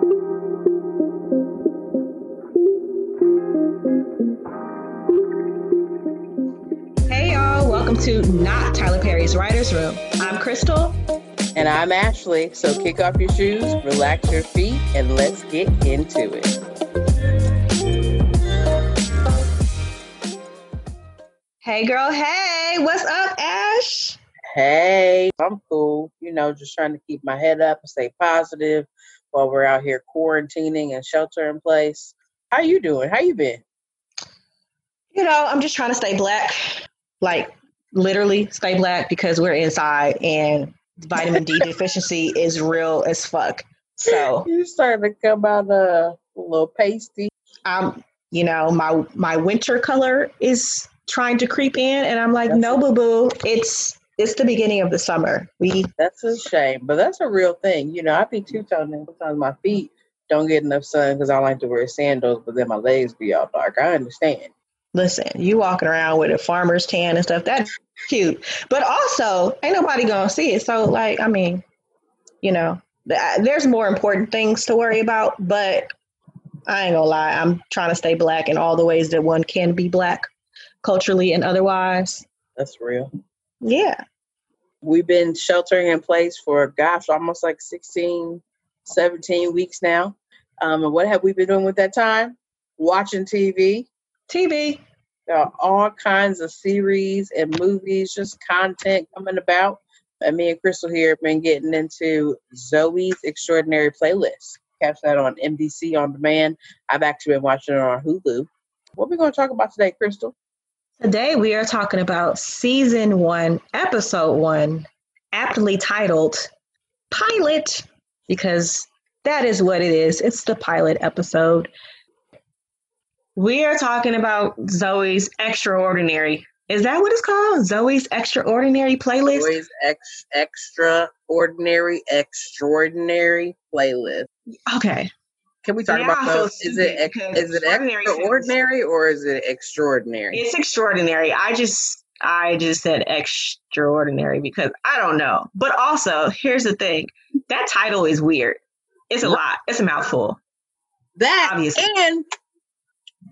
Hey y'all, welcome to Not Tyler Perry's Writer's Room. I'm Crystal. And I'm Ashley. So kick off your shoes, relax your feet, and let's get into it. Hey girl, hey, what's up, Ash? Hey, I'm cool. You know, just trying to keep my head up and stay positive while we're out here quarantining and shelter in place. How you doing? How you been? You know, I'm just trying to stay black. Like literally stay black because we're inside and vitamin D deficiency is real as fuck. So you starting to come out uh, a little pasty. Um, you know, my my winter color is trying to creep in and I'm like, that's no boo boo, it's it's the beginning of the summer. We That's a shame, but that's a real thing. You know, I be two toned sometimes my feet don't get enough sun because I like to wear sandals, but then my legs be all dark. I understand listen, you walking around with a farmer's tan and stuff, that's cute. But also, ain't nobody gonna see it. So, like, I mean, you know, uh, there's more important things to worry about, but I ain't gonna lie, I'm trying to stay black in all the ways that one can be black culturally and otherwise. That's real. Yeah. We've been sheltering in place for, gosh, almost like 16, 17 weeks now. Um, and what have we been doing with that time? Watching TV, TV. There are all kinds of series and movies, just content coming about. And me and Crystal here have been getting into Zoey's Extraordinary Playlist. Catch that on NBC on demand. I've actually been watching it on Hulu. What are we going to talk about today, Crystal? Today we are talking about season one, episode one, aptly titled Pilot, because that is what it is. It's the pilot episode. We are talking about Zoey's Extraordinary. Is that what it's called? Zoey's Extraordinary Playlist? Zoey's ex- Extraordinary, Extraordinary Playlist. Okay. Can we talk yeah, about those? Is it is it extraordinary or is it extraordinary? It's extraordinary. I just I just said extraordinary because I don't know. But also, here's the thing: that title is weird. It's a lot. It's a mouthful. That obviously. and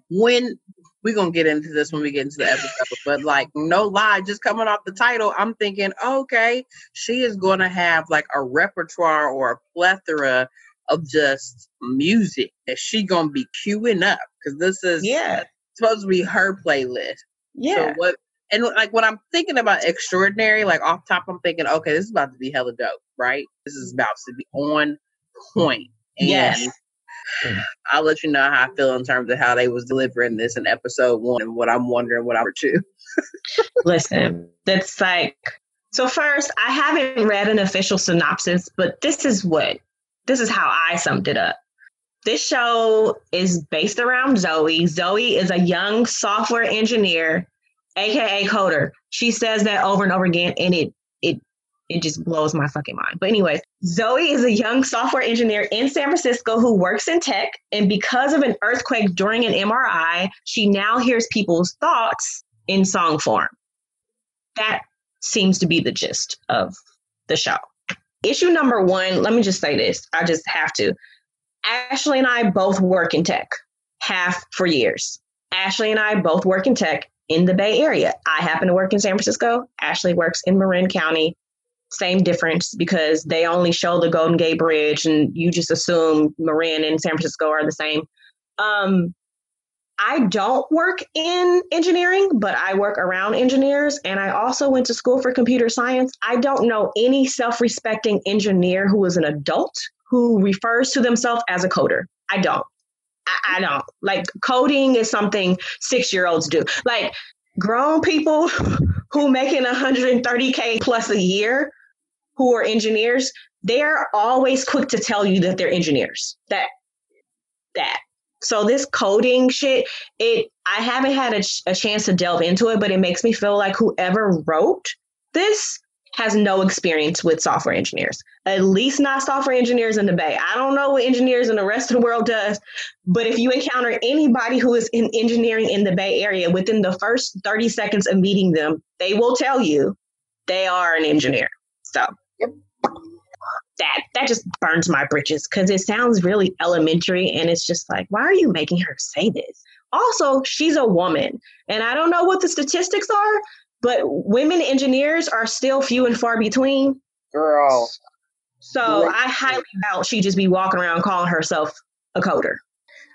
when we're gonna get into this when we get into the episode, but like no lie, just coming off the title, I'm thinking, okay, she is gonna have like a repertoire or a plethora of just music that she gonna be queuing up because this is yeah supposed to be her playlist. Yeah. So what and like when I'm thinking about extraordinary, like off top, I'm thinking, okay, this is about to be hella dope, right? This is about to be on point. And yes. I'll let you know how I feel in terms of how they was delivering this in episode one and what I'm wondering what I'm two. Listen, that's like so first, I haven't read an official synopsis, but this is what this is how I summed it up. This show is based around Zoey. Zoey is a young software engineer, aka coder. She says that over and over again, and it it it just blows my fucking mind. But anyways, Zoey is a young software engineer in San Francisco who works in tech, and because of an earthquake during an MRI, she now hears people's thoughts in song form. That seems to be the gist of the show. Issue number one, let me just say this. I just have to. Ashley and I both work in tech, half for years. Ashley and I both work in tech in the Bay Area. I happen to work in San Francisco. Ashley works in Marin County same difference because they only show the Golden Gate Bridge and you just assume Marin and San Francisco are the same. Um, I don't work in engineering, but I work around engineers and I also went to school for computer science. I don't know any self respecting engineer who is an adult who refers to themselves as a coder. I don't. I, I don't. Like coding is something six year olds do. Like grown people who making 130K plus a year who are engineers, they are always quick to tell you that they're engineers. That that. So this coding shit, it I haven't had a, a chance to delve into it, but it makes me feel like whoever wrote this has no experience with software engineers. At least not software engineers in the Bay. I don't know what engineers in the rest of the world does, but if you encounter anybody who is in engineering in the Bay Area within the first 30 seconds of meeting them, they will tell you they are an engineer. So. That that just burns my britches because it sounds really elementary and it's just like why are you making her say this? Also she's a woman and i don't know what the statistics are but women engineers are still few and far between. Girl. So i highly doubt she'd just be walking around calling herself a coder.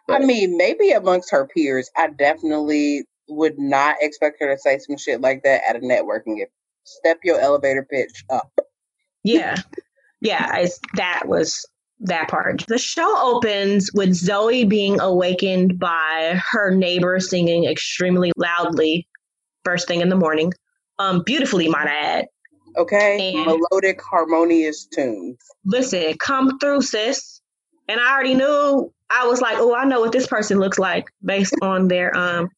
I mean maybe amongst her peers i definitely would not expect her to say some shit like that at a networking. Event step your elevator pitch up. Yeah yeah, I, that was that part. The show opens with Zoey being awakened by her neighbor singing extremely loudly first thing in the morning. Um, beautifully, might I add. Okay, and melodic, harmonious tunes. Listen, come through, sis. And I already knew. I was like, oh, I know what this person looks like based on their um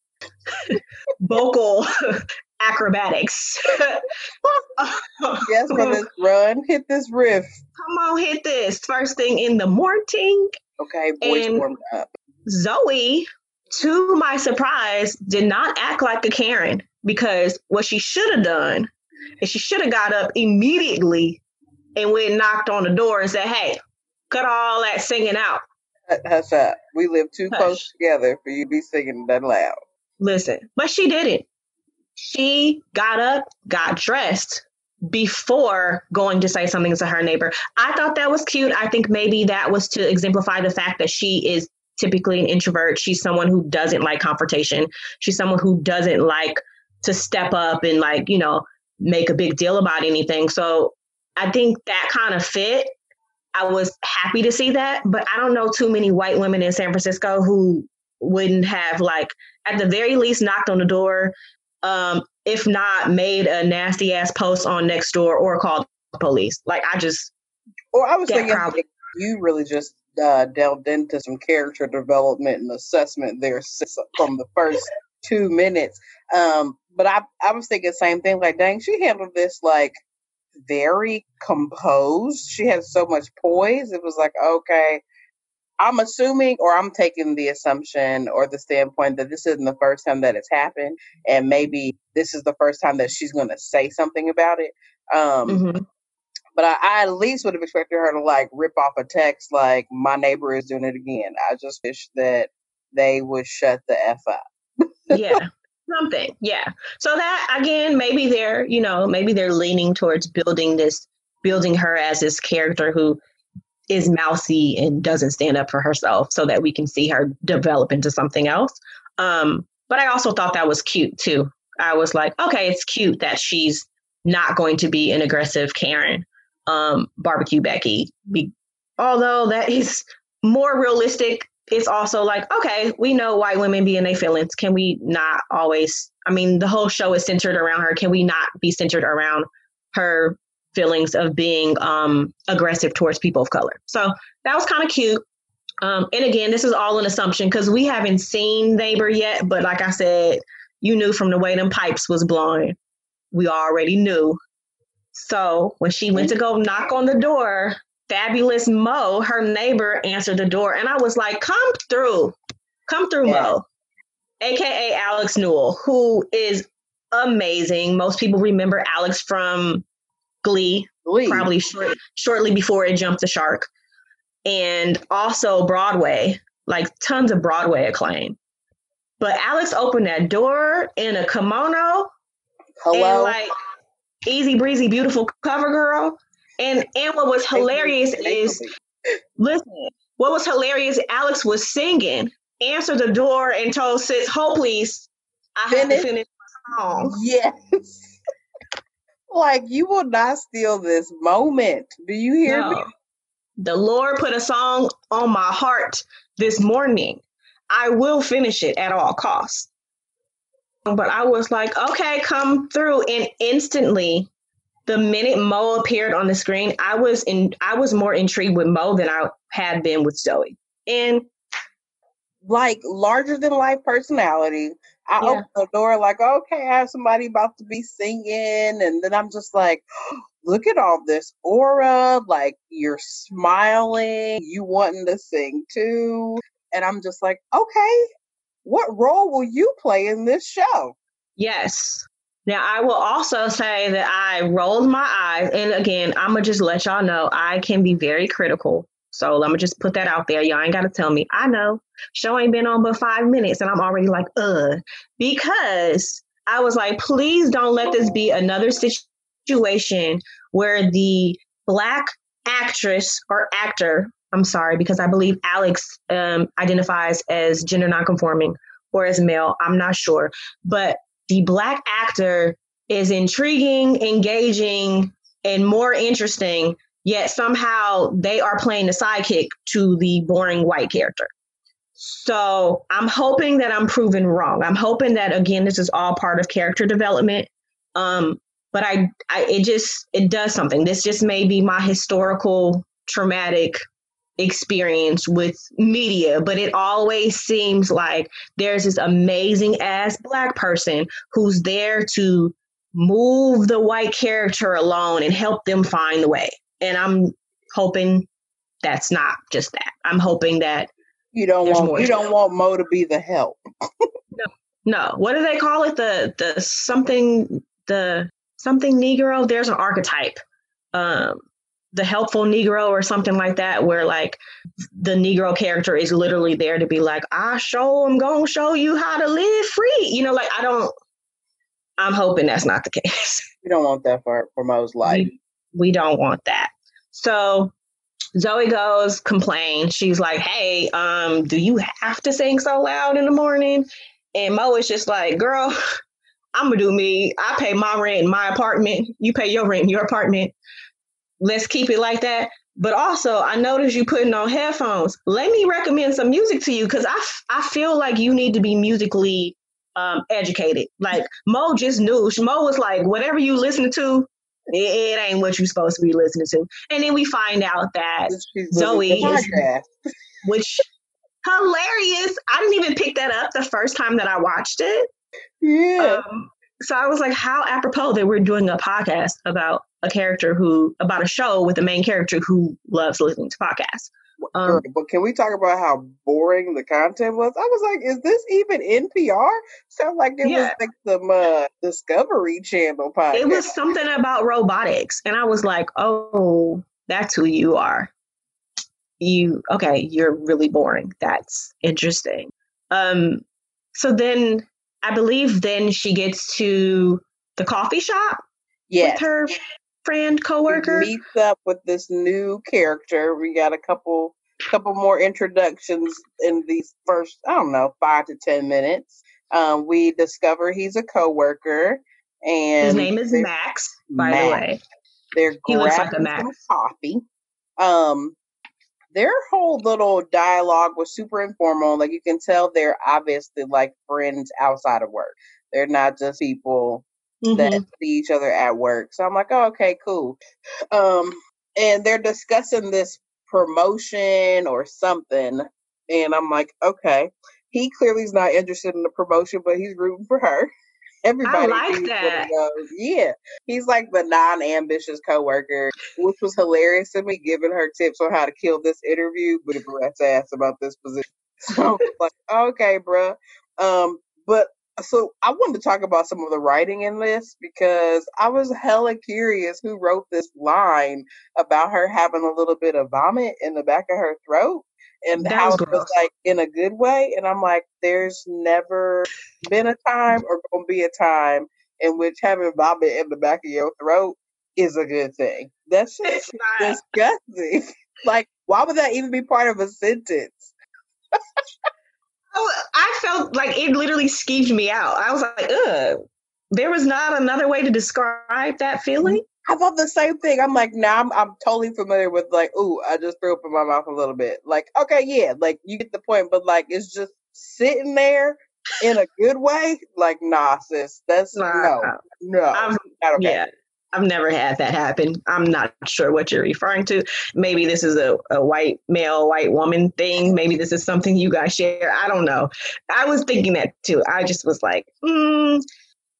vocal acrobatics. yes, for this run, hit this riff. Come on, hit this first thing in the morning. Okay, voice and warmed up. Zoey, to my surprise, did not act like a Karen because what she should have done is she should have got up immediately and went and knocked on the door and said, "Hey, cut all that singing out." Hush up. We live too Hush. close together for you to be singing that loud. Listen, but she didn't she got up, got dressed before going to say something to her neighbor. I thought that was cute. I think maybe that was to exemplify the fact that she is typically an introvert. She's someone who doesn't like confrontation. She's someone who doesn't like to step up and like, you know, make a big deal about anything. So I think that kind of fit. I was happy to see that, but I don't know too many white women in San Francisco who wouldn't have like at the very least knocked on the door um, if not made a nasty ass post on Nextdoor or called the police. Like I just or I was thinking proud. you really just uh, delved into some character development and assessment there from the first two minutes. Um, but I I was thinking the same thing. Like, dang, she handled this like very composed. She had so much poise. It was like, okay, I'm assuming, or I'm taking the assumption or the standpoint that this isn't the first time that it's happened, and maybe this is the first time that she's going to say something about it. Um, mm-hmm. But I, I, at least would have expected her to like rip off a text like, "My neighbor is doing it again." I just wish that they would shut the f up. yeah, something. Yeah. So that again, maybe they're you know maybe they're leaning towards building this, building her as this character who is mousy and doesn't stand up for herself so that we can see her develop into something else. Um, but I also thought that was cute too. I was like, okay, it's cute that she's not going to be an aggressive Karen, um, barbecue Becky. Be- although that is more realistic, it's also like, okay, we know white women be in their feelings. Can we not always? I mean, the whole show is centered around her. Can we not be centered around her feelings of being um, aggressive towards people of color. So that was kind of cute. Um, and again, this is all an assumption because we haven't seen Neighbor yet. But like I said, you knew from the way them pipes was blowing. We already knew. So when she went to go knock on the door, fabulous Mo, her neighbor, answered the door. And I was like, come through. Come through, yeah. Mo. AKA Alex Newell, who is amazing. Most people remember Alex from Glee, Glee. probably short, shortly before it jumped the shark, and also Broadway, like tons of Broadway acclaim. But Alex opened that door in a kimono, hello, and like easy breezy, beautiful cover girl. And and what was hilarious is, listen, what was hilarious? Alex was singing, answered the door, and told sis, "Hold please, I finish. have to finish my song." Yes. Like you will not steal this moment. Do you hear no. me? The Lord put a song on my heart this morning. I will finish it at all costs. But I was like, okay, come through. And instantly, the minute Mo appeared on the screen, I was in I was more intrigued with Mo than I had been with Zoey. And like larger than life personality, I yeah. open the door like, okay, I have somebody about to be singing, and then I'm just like, look at all this aura, like you're smiling, you wanting to sing too, and I'm just like, okay, what role will you play in this show? Yes, Now, I will also say that I rolled my eyes. And again, I'm going to just let y'all know I can be very critical. So let me just put that out there. Y'all ain't got to tell me. I know. Show ain't been on but five minutes, and I'm already like, uh, because I was like, please don't let this be another situation where the black actress or actor, I'm sorry, because I believe Alex um, identifies as gender nonconforming or as male. I'm not sure. But the black actor is intriguing, engaging, and more interesting, yet somehow they are playing the sidekick to the boring white character. So I'm hoping that I'm proven wrong. I'm hoping that again, this is all part of character development. Um, but I, I, it just it does something. This just may be my historical traumatic experience with media, but it always seems like there's this amazing ass black person who's there to move the white character alone and help them find the way. And I'm hoping that's not just that. I'm hoping that you don't want you don't want Mo to be the help. no, no. What do they call it? The the something the something Negro. There's an archetype. Um, the helpful Negro or something like that, where like the Negro character is literally there to be like, I show I'm gonna show you how to live free. You know, like I don't I'm hoping that's not the case. You don't want that for, for Mo's life. We, don't want that. So Zoe goes, complain. She's like, Hey, um, do you have to sing so loud in the morning? And Mo is just like, Girl, I'm gonna do me. I pay my rent in my apartment. You pay your rent in your apartment let's keep it like that. But also, I noticed you putting on headphones. Let me recommend some music to you because I, I feel like you need to be musically um, educated. Like Mo just knew. Mo was like, whatever you listen to, it, it ain't what you're supposed to be listening to. And then we find out that Zoey is, which hilarious. I didn't even pick that up the first time that I watched it. Yeah. Um, so I was like, how apropos that we're doing a podcast about a character who about a show with a main character who loves listening to podcasts. Um, but can we talk about how boring the content was? I was like, is this even NPR? Sounds like it yeah. was like some uh, Discovery Channel podcast. It was something about robotics, and I was like, oh, that's who you are. You okay? You're really boring. That's interesting. Um, so then I believe then she gets to the coffee shop yes. with her friend coworker meets up with this new character. We got a couple couple more introductions in these first I don't know five to ten minutes. Um, we discover he's a coworker, and his name is Max. By Max. the way, they're he looks like a Max. coffee. Um, their whole little dialogue was super informal. Like you can tell, they're obviously like friends outside of work. They're not just people mm-hmm. that see each other at work. So I'm like, oh, okay, cool. Um, and they're discussing this promotion or something. And I'm like, okay. He clearly is not interested in the promotion, but he's rooting for her. Everybody I like that. Yeah. He's like the non ambitious coworker, which was hilarious to me, giving her tips on how to kill this interview, but Brett's ass about this position. So like, okay, bruh. Um, but so I wanted to talk about some of the writing in this because I was hella curious who wrote this line about her having a little bit of vomit in the back of her throat and that how it was like in a good way. And I'm like, there's never been a time or gonna be a time in which having vomit in the back of your throat is a good thing. That's just disgusting. like, why would that even be part of a sentence? Oh, I felt like it literally skeeved me out. I was like, ugh. There was not another way to describe that feeling. I thought the same thing. I'm like, now I'm, I'm totally familiar with like, ooh, I just threw up in my mouth a little bit. Like, okay, yeah, like you get the point, but like it's just sitting there in a good way. Like, nah, sis, that's nah, no, no, I'm, not okay. Yeah, I've never had that happen. I'm not sure what you're referring to. Maybe this is a, a white male, white woman thing. Maybe this is something you guys share. I don't know. I was thinking that too. I just was like, mm.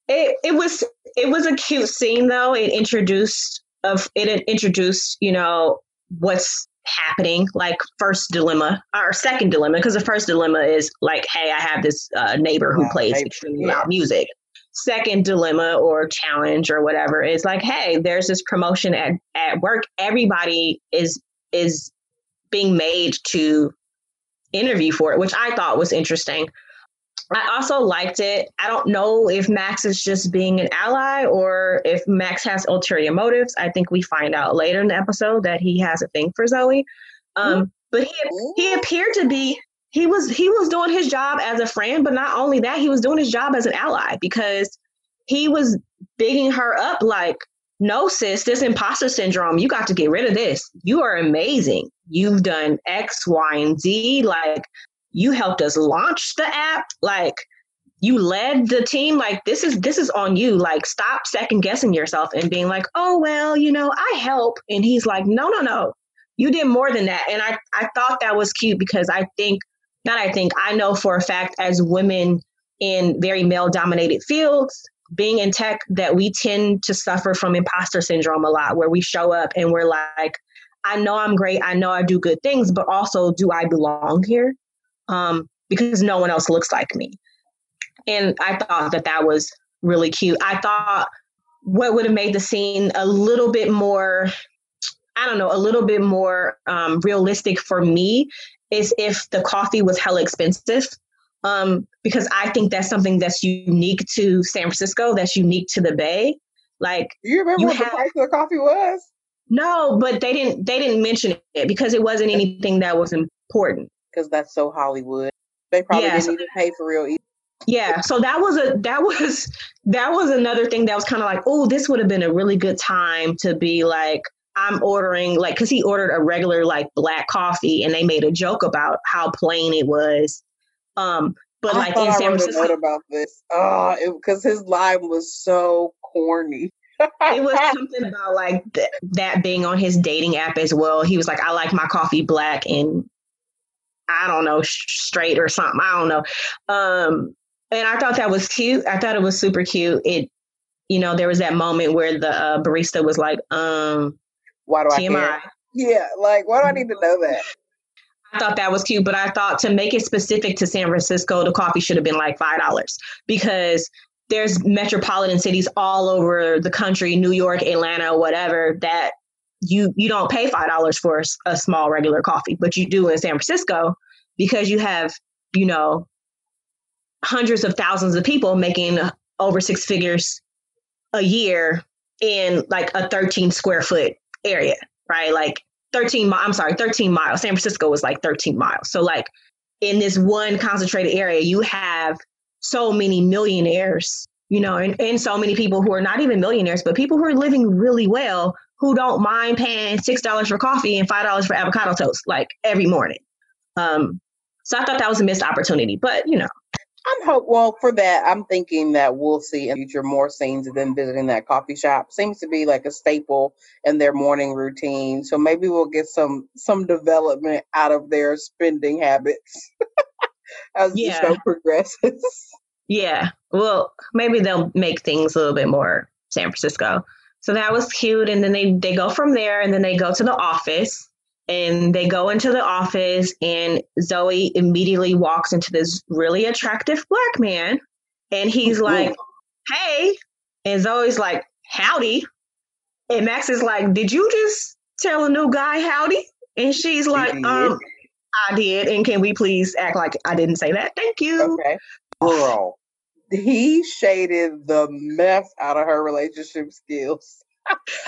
it, it was it was a cute scene though. It introduced of it introduced, you know, what's happening like first dilemma or second dilemma because the first dilemma is like hey i have this uh, neighbor who plays extremely loud music second dilemma or challenge or whatever is like, hey, there's this promotion at, at work. Everybody is is being made to interview for it, which I thought was interesting. I also liked it. I don't know if Max is just being an ally or if Max has ulterior motives. I think we find out later in the episode that he has a thing for Zoey. Um, but he he appeared to be he was he was doing his job as a friend, but not only that, he was doing his job as an ally because he was bigging her up like, no, sis, this imposter syndrome, you got to get rid of this. You are amazing. You've done X, Y, and Z. Like, you helped us launch the app. Like, you led the team like this is this is on you like stop second guessing yourself and being like oh well you know i help and he's like no no no you did more than that and i i thought that was cute because i think not i think i know for a fact as women in very male dominated fields being in tech that we tend to suffer from imposter syndrome a lot where we show up and we're like i know i'm great i know i do good things but also do i belong here? Um, because no one else looks like me. And i thought that that was really cute. I thought what would have made the scene a little bit more i don't know a little bit more um, realistic for me is if the coffee was hella expensive um, because I think that's something that's unique to San Francisco, that's unique to the Bay. Like you remember you what have, the price of the coffee was? No, but they didn't. They didn't mention it because it wasn't anything that was important. Because that's so Hollywood. They probably yeah, didn't so, even pay for real. Either. Yeah, so that was a that was that was another thing that was kind of like, oh, this would have been a really good time to be like, I'm ordering like because he ordered a regular like black coffee and they made a joke about how plain it was um, but I like in San Francisco, about this, oh, because his line was so corny. it was something about like th- that being on his dating app as well. He was like, "I like my coffee black and I don't know straight or something. I don't know." Um, and I thought that was cute. I thought it was super cute. It, you know, there was that moment where the uh, barista was like, "Um, why do I TMI?" Care? Yeah, like why do I need to know that? I thought that was cute, but I thought to make it specific to San Francisco, the coffee should have been like five dollars because there's metropolitan cities all over the country, New York, Atlanta, whatever, that you you don't pay five dollars for a small regular coffee, but you do in San Francisco because you have you know hundreds of thousands of people making over six figures a year in like a 13 square foot area, right? Like 13 I'm sorry, 13 miles. San Francisco was like 13 miles. So like in this one concentrated area, you have so many millionaires, you know, and, and so many people who are not even millionaires, but people who are living really well who don't mind paying six dollars for coffee and five dollars for avocado toast like every morning. Um, so I thought that was a missed opportunity, but you know, I'm hope well for that. I'm thinking that we'll see in future more scenes of them visiting that coffee shop. Seems to be like a staple in their morning routine. So maybe we'll get some some development out of their spending habits as yeah. the show progresses. Yeah. Well, maybe they'll make things a little bit more San Francisco. So that was cute. And then they they go from there and then they go to the office and they go into the office and Zoey immediately walks into this really attractive black man and he's like, "Hey." And Zoey's like, "Howdy." And Max is like, "Did you just tell a new guy howdy?" And she's like, "Um, I did. And can we please act like I didn't say that? Thank you." Okay. Girl, he shaded the mess out of her relationship skills.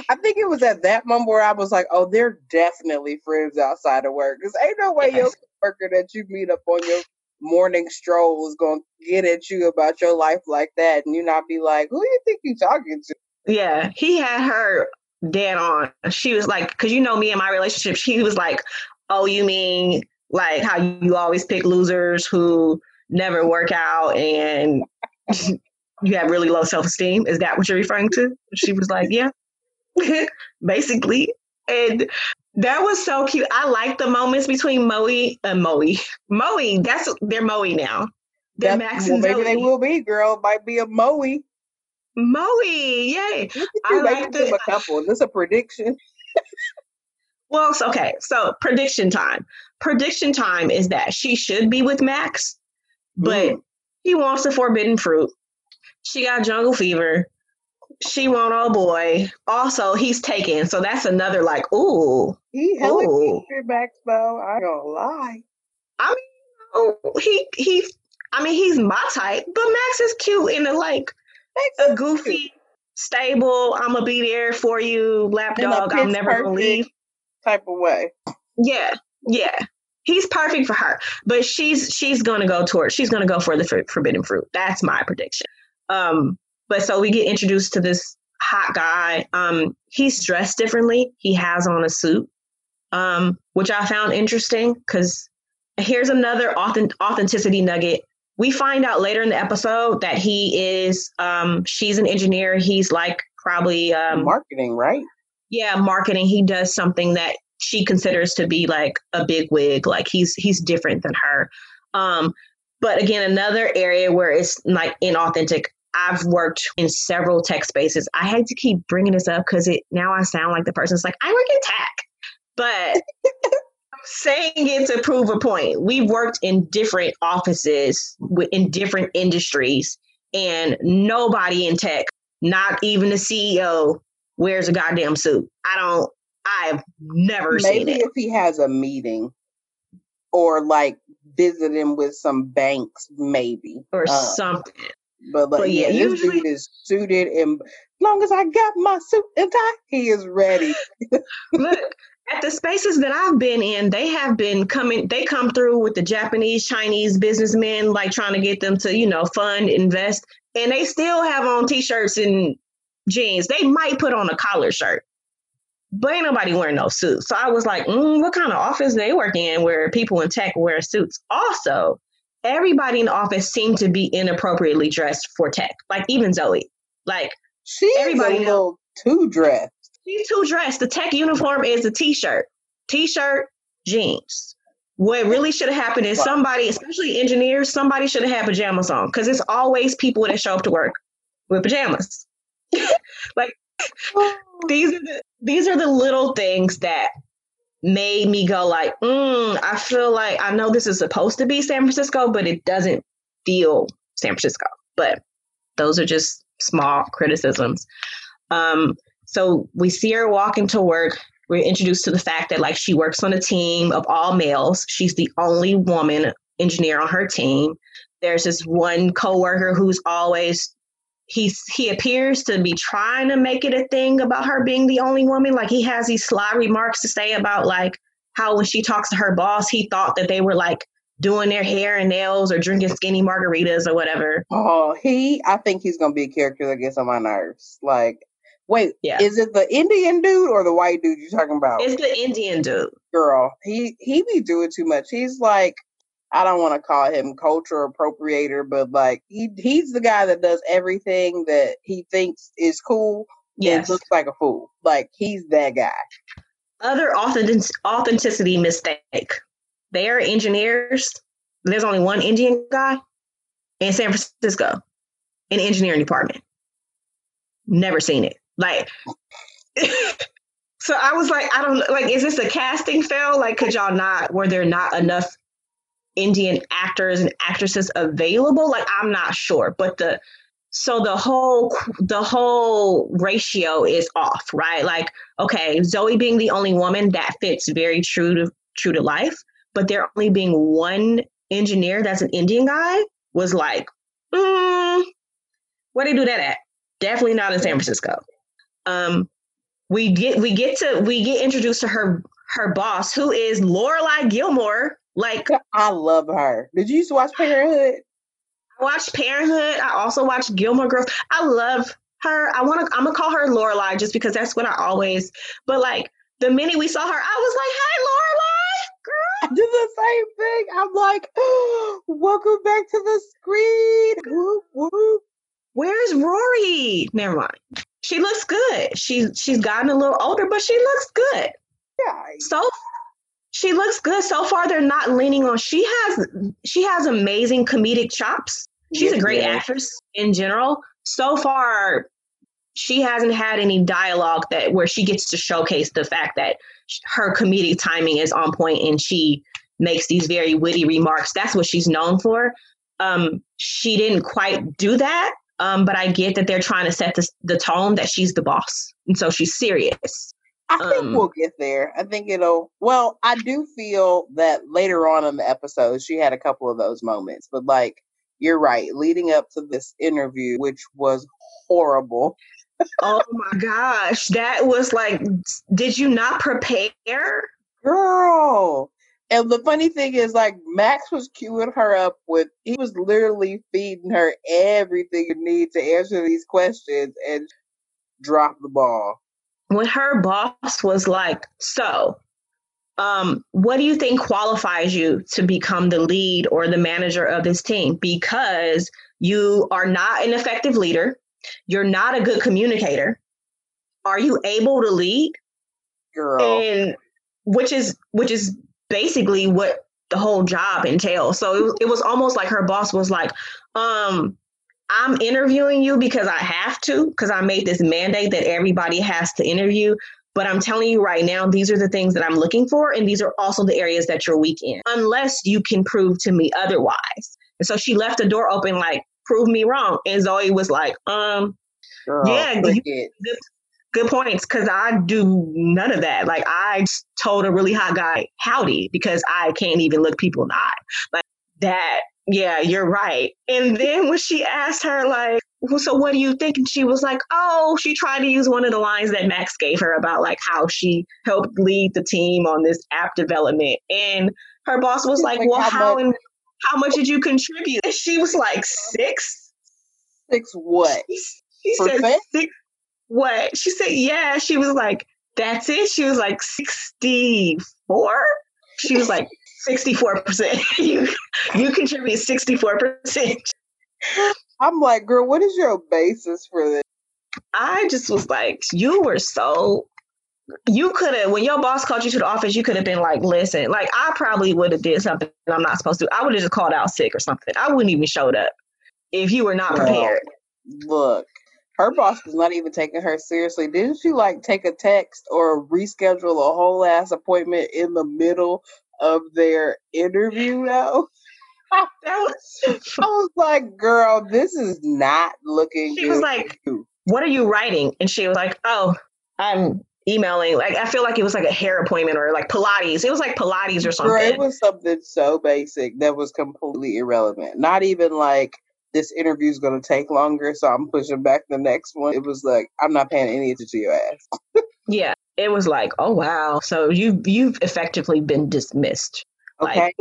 I think it was at that moment where I was like, oh, they're definitely friends outside of work. Because ain't no way your worker that you meet up on your morning stroll is going to get at you about your life like that and you not be like, who do you think you talking to? Yeah, he had her dead on. She was like, because you know me and my relationship, she was like, oh, you mean like how you always pick losers who never work out and you have really low self esteem? Is that what you're referring to? She was like, yeah. basically. And that was so cute. I like the moments between Moe and Moe. Moe, that's they're Moe now. They're that's, Max well, maybe Zoey. they will be, girl. Might be a Moe. Moe, yay. I like the a couple. This is this a prediction? well, okay. So prediction time. Prediction time is that she should be with Max, but mm. he wants the forbidden fruit. She got jungle fever. She want old boy. Also, he's taken, so that's another like, ooh, he hella back though. I don't lie. I mean, oh, he he. I mean, he's my type, but Max is cute in a like Max a goofy, cute. stable. I'm gonna be there for you, lapdog. I'm never gonna leave. Type of way. Yeah, yeah. He's perfect for her, but she's she's gonna go toward she's gonna go for the forbidden fruit. That's my prediction. Um, but so we get introduced to this hot guy. Um, he's dressed differently. He has on a suit, um, which I found interesting because here's another authentic, authenticity nugget. We find out later in the episode that he is, um, she's an engineer. He's like probably um, marketing, right? Yeah, marketing. He does something that she considers to be like a big wig. Like he's he's different than her. Um, but again, another area where it's like inauthentic. I've worked in several tech spaces. I had to keep bringing this up because it now I sound like the person's like I work in tech, but I'm saying it to prove a point. We've worked in different offices in different industries, and nobody in tech, not even the CEO, wears a goddamn suit. I don't. I've never Maybe seen it. Maybe if he has a meeting or like visiting with some banks, maybe or uh, something. But, like, but yeah, yeah usually, this dude is suited, and as long as I got my suit and tie, he is ready. look, at the spaces that I've been in, they have been coming. They come through with the Japanese, Chinese businessmen, like trying to get them to, you know, fund, invest, and they still have on t-shirts and jeans. They might put on a collar shirt, but ain't nobody wearing no suits. So I was like, mm, what kind of office they work in where people in tech wear suits? Also, everybody in the office seemed to be inappropriately dressed for tech. Like even Zoey. Like she's everybody a little too dressed. She's too dressed. The tech uniform is a t-shirt, t-shirt, jeans. What really should have happened is somebody, especially engineers, somebody should have had pajamas on because it's always people that show up to work with pajamas. like oh. these are the these are the little things that made me go like, mm, I feel like I know this is supposed to be San Francisco, but it doesn't feel San Francisco. But those are just small criticisms. Um, so we see her walking to work. We're introduced to the fact that like she works on a team of all males. She's the only woman engineer on her team. There's this one coworker who's always he's he appears to be trying to make it a thing about her being the only woman. Like he has these sly remarks to say about like how when she talks to her boss, he thought that they were like doing their hair and nails or drinking skinny margaritas or whatever. Oh, he I think he's gonna be a character that gets on my nerves. Like Wait, yeah. is it the Indian dude or the white dude you're talking about? It's the Indian dude. Girl, he he be doing too much. He's like I don't want to call him culture appropriator, but like he he's the guy that does everything that he thinks is cool yes. and looks like a fool. Like he's that guy. Other authentic- authenticity mistake. They are engineers. There's only one Indian guy in San Francisco in the engineering department. Never seen it. Like so I was like, I don't like, is this a casting fail? Like, could y'all not, were there not enough Indian actors and actresses available? Like I'm not sure, but the so the whole the whole ratio is off, right? Like okay, Zoey being the only woman that fits very true to true to life, but there only being one engineer that's an Indian guy was like, mm, where do they do that at? Definitely not in San Francisco. Um, we get we get to we get introduced to her her boss, who is Lorelai Gilmore, like I love her. Did you used to watch Parenthood? I watched Parenthood. I also watched Gilmore Girls. I love her. I want to. I'm gonna call her Lorelai just because that's what I always. But like the minute we saw her, I was like, "Hey, Lorelai, girl." I did the same thing. I'm like, oh, "Welcome back to the screen." Whoop, whoop. Where's Rory? Never mind. She looks good. She's she's gotten a little older, but she looks good. Yeah. So she looks good so far. They're not leaning on. She has she has amazing comedic chops. She's a great actress in general. So far, she hasn't had any dialogue that where she gets to showcase the fact that her comedic timing is on point and she makes these very witty remarks. That's what she's known for. Um, she didn't quite do that Um, but I get that they're trying to set the tone that she's the boss. And so she's serious. I think um, we'll get there. I think it'll. Well, I do feel that later on in the episode, she had a couple of those moments. But like, you're right. Leading up to this interview, which was horrible. oh my gosh, that was like, did you not prepare, girl? And the funny thing is, like, Max was queuing her up with, he was literally feeding her everything you need to answer these questions and drop the ball when her boss was like, So, um, what do you think qualifies you to become the lead or the manager of this team? Because you are not an effective leader, you're not a good communicator. Are you able to lead? Girl. And which is which is basically what the whole job entails. So it, it was almost like her boss was like, um, I'm interviewing you because I have to, because I made this mandate that everybody has to interview. But I'm telling you right now, these are the things that I'm looking for. And these are also the areas that you're weak in, unless you can prove to me otherwise. And so she left the door open, like, prove me wrong. And Zoey was like, um, Girl, yeah, good, good points. Cause I do none of that. Like, I told a really hot guy, howdy, because I can't even look people in the eye. Like, that yeah, you're right. And then when she asked her, like, well, so what do you think? And she was like, oh, she tried to use one of the lines that Max gave her about like how she helped lead the team on this app development. And her boss was like, like well, how, how, much? how much did you contribute? And she was like, six. Six what? She, she said six. What? She said, yeah. She was like, that's it. She was like 64. She was like, 64%. you you contribute 64%. I'm like, girl, what is your basis for this? I just was like, you were so you could have when your boss called you to the office, you could have been like, listen, like I probably would have did something I'm not supposed to. I would have just called out sick or something. I wouldn't even showed up if you were not prepared. look, her boss was not even taking her seriously. Didn't she like take a text or reschedule a whole ass appointment in the middle of their interview though. that was, I was like, girl, this is not looking She was like, What are you writing? And she was like, Oh, I'm emailing. Like I feel like it was like a hair appointment or like Pilates. It was like Pilates or something. Girl, it was something so basic that was completely irrelevant. Not even like this interview is going to take longer, so I'm pushing back the next one. It was like I'm not paying any attention to your ass. yeah, it was like, oh wow, so you you've effectively been dismissed. Okay, like,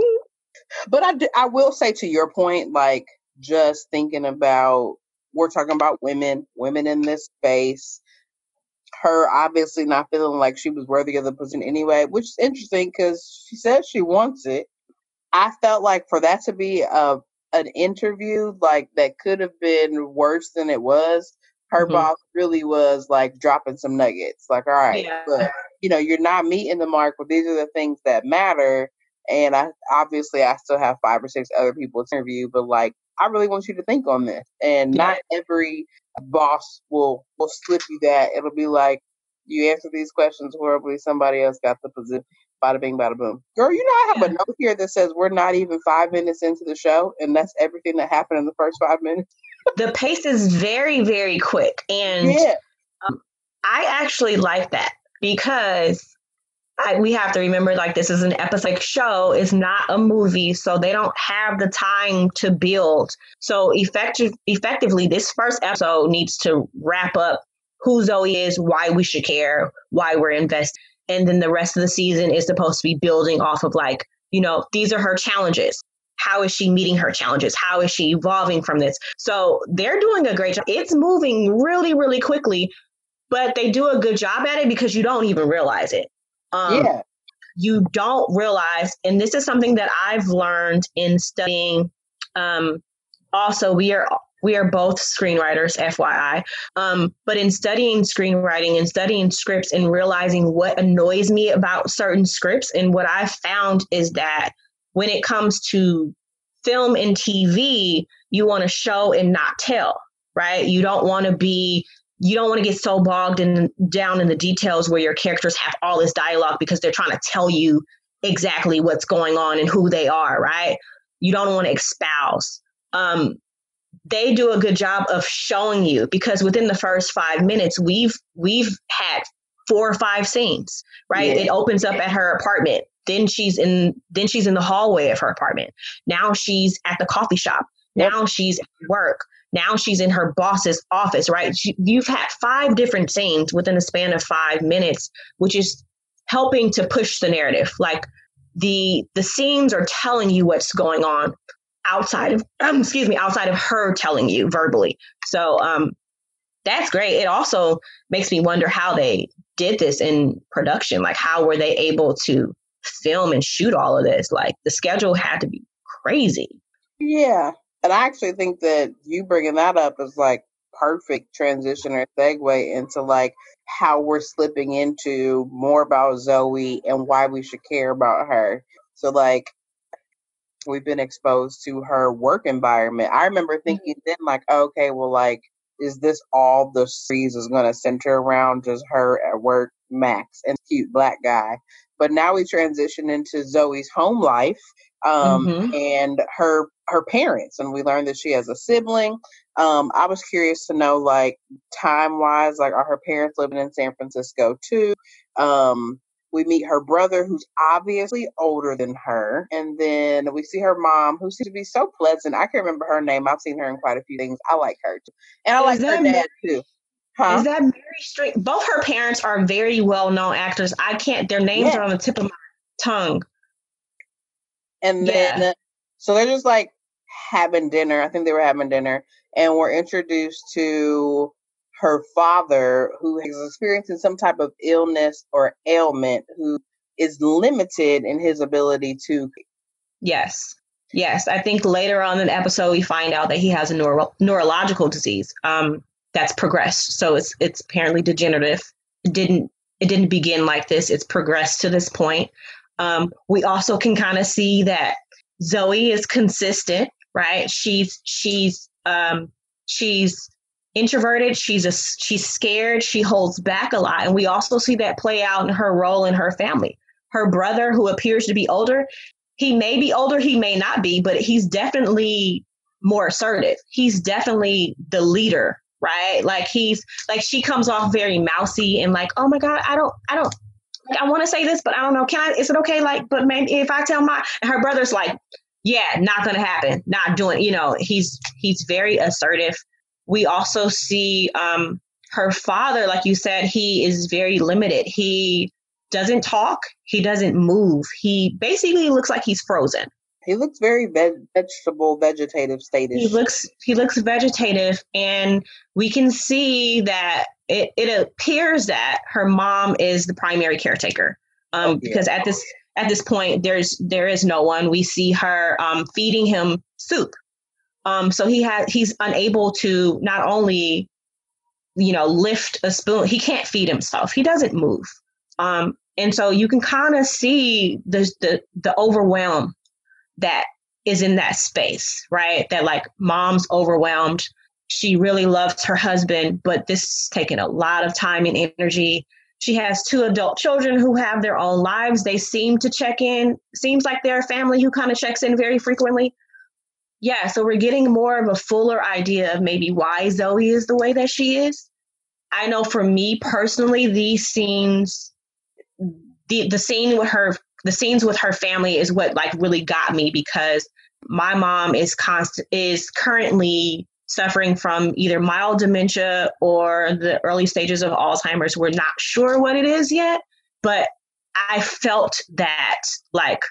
but I I will say to your point, like just thinking about we're talking about women, women in this space. Her obviously not feeling like she was worthy of the position anyway, which is interesting because she says she wants it. I felt like for that to be a an interview like that could have been worse than it was her mm-hmm. boss really was like dropping some nuggets. Like, all right, yeah. look, you know, you're not meeting the mark, but these are the things that matter. And I obviously I still have five or six other people to interview, but like I really want you to think on this. And yeah. not every boss will will slip you that. It'll be like you answer these questions horribly, somebody else got the position. Bada bing, bada boom. Girl, you know I have yeah. a note here that says we're not even five minutes into the show, and that's everything that happened in the first five minutes the pace is very, very quick. And yeah. um, I actually like that because I, we have to remember like this is an episodic show it's not a movie so they don't have the time to build so effective effectively this first episode needs to wrap up who zoey is why we should care why we're invested and then the rest of the season is supposed to be building off of like you know these are her challenges how is she meeting her challenges? How is she evolving from this? So they're doing a great job. It's moving really, really quickly, but they do a good job at it because you don't even realize it. Um, yeah. You don't realize, and this is something that I've learned in studying. Um, also, we are we are both screenwriters, FYI. Um, but in studying screenwriting and studying scripts and realizing what annoys me about certain scripts, and what I found is that when it comes to film and TV, you want to show and not tell, right? You don't want to be you don't want to get so bogged in down in the details where your characters have all this dialogue because they're trying to tell you exactly what's going on and who they are, right? You don't want to espouse. Um, they do a good job of showing you because within the first five minutes we've we've had four or five scenes right yeah. it opens up at her apartment then she's in then she's in the hallway of her apartment. Now she's at the coffee shop. Now she's at work. Now she's in her boss's office right? She, you've had five different scenes within a span of five minutes which is helping to push the narrative. Like the the scenes are telling you what's going on outside of um, excuse me outside of her telling you verbally. So um that's great. It also makes me wonder how they did this in production. Like how were they able to film and shoot all of this like the schedule had to be crazy yeah and i actually think that you bringing that up is like perfect transition or segue into like how we're slipping into more about zoey and why we should care about her so like we've been exposed to her work environment. I remember mm-hmm. thinking then, like, okay, well, like, is this all the series is going to center around just her at work, Max, and cute black guy? But now we transition into Zoey's home life um, mm-hmm. and her her parents, and we learned that she has a sibling. Um, I was curious to know, like, time wise, like, are her parents living in San Francisco too? Um, we meet her brother, who's obviously older than her. And then we see her mom, who seems to be so pleasant. I can't remember her name. I've seen her in quite a few things. I like her too. And I is like her dad too. Huh? Is that Mary Streep? Both her parents are very well known actors. I can't, their names yeah. are on the tip of my tongue. And then, yeah. so they're just like having dinner. I think they were having dinner. And we're introduced to her father, who is experiencing some type of illness or ailment, who is limited in his ability to. Yes. Yes. I think later on in the episode, we find out that he has a neuro- neurological disease um, that's progressed. So it's, it's apparently degenerative. It didn't, it didn't begin like this. It's progressed to this point. Um, we also can kind of see that Zoey is consistent, right? She's, she's, um, she's introverted she's a she's scared she holds back a lot and we also see that play out in her role in her family her brother who appears to be older he may be older he may not be but he's definitely more assertive he's definitely the leader right like he's like she comes off very mousy and like oh my god i don't i don't like, i want to say this but i don't know can i is it okay like but maybe if i tell my her brother's like yeah not gonna happen not doing you know he's he's very assertive we also see um, her father, like you said, he is very limited. He doesn't talk, he doesn't move. He basically looks like he's frozen. He looks very vegetable, vegetative state. He looks he looks vegetative, and we can see that it, it appears that her mom is the primary caretaker. Um, oh, because at this at this point, there's there is no one. We see her um, feeding him soup um, so he had he's unable to not only, you know, lift a spoon. He can't feed himself. He doesn't move. Um, and so you can kind of see the, the the overwhelm that is in that space, right? That like mom's overwhelmed. She really loves her husband, but this is taking a lot of time and energy. She has two adult children who have their own lives. They seem to check in. Seems like they're a family who kind of checks in very frequently yeah, so we're getting more of a fuller idea of maybe why Zoey is the way that she is. I know for me personally, these scenes, the the scene with her, the scenes with her family is what like really got me because my mom is constant is currently suffering from either mild dementia or the early stages of Alzheimer's. We're not sure what it is yet, but I felt that like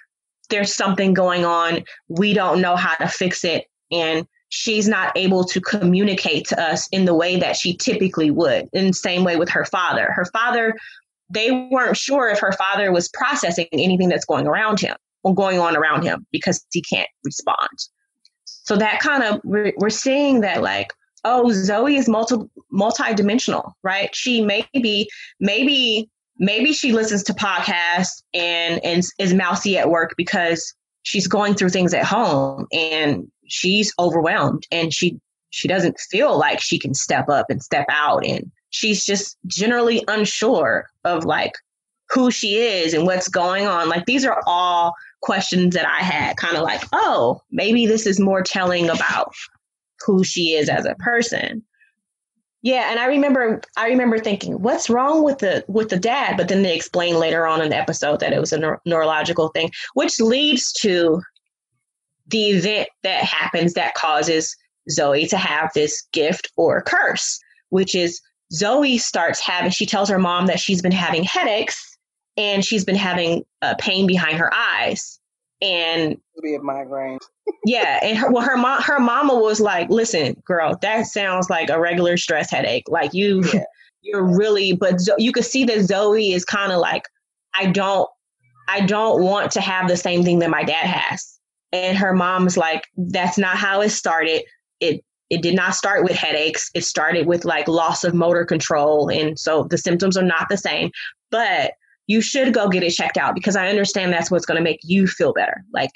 there's something going on. We don't know how to fix it. And she's not able to communicate to us in the way that she typically would. In the same way with her father. Her father, they weren't sure if her father was processing anything that's going around him or going on around him because he can't respond. So that kind of we're, we're seeing that like oh Zoey is multi multi-dimensional, right? She maybe maybe maybe she listens to podcasts and, and is mousy at work because she's going through things at home and she's overwhelmed and she she doesn't feel like she can step up and step out and she's just generally unsure of like who she is and what's going on like these are all questions that i had kind of like oh maybe this is more telling about who she is as a person. Yeah, and I remember I remember thinking, what's wrong with the with the dad? But then they explain later on in the episode that it was a neuro- neurological thing, which leads to the event that happens that causes Zoey to have this gift or curse, which is Zoey starts having, she tells her mom that she's been having headaches and she's been having a pain behind her eyes. And be a migraine. yeah, and her, well, her mom, her mama was like, "Listen, girl, that sounds like a regular stress headache. Like you, yeah. you're really." But you could see that Zoey is kind of like, "I don't, I don't want to have the same thing that my dad has." And her mom's like, "That's not how it started. It it did not start with headaches. It started with like loss of motor control. And so the symptoms are not the same, but you should go get it checked out because I understand that's what's going to make you feel better. Like,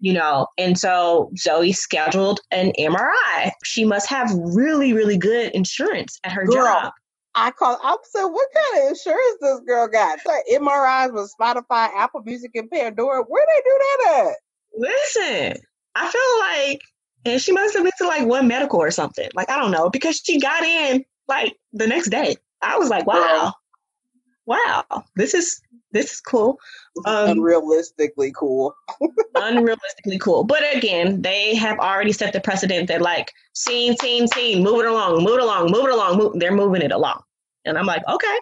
you know, and so Zoey scheduled an MRI. She must have really, really good insurance at her girl, job. I call. I said, "What kind of insurance this girl got?" Like MRIs with Spotify, Apple Music, and Pandora. Where they do that at? Listen, I feel like and she must have been to like one medical or something. Like, I don't know, because she got in like the next day. I was like, wow, wow, this is this is cool. Um, unrealistically cool. unrealistically cool. But again, they have already set the precedent that like scene, scene, scene, move it along, move it along, move it along. Move, they're moving it along. And I'm like, okay.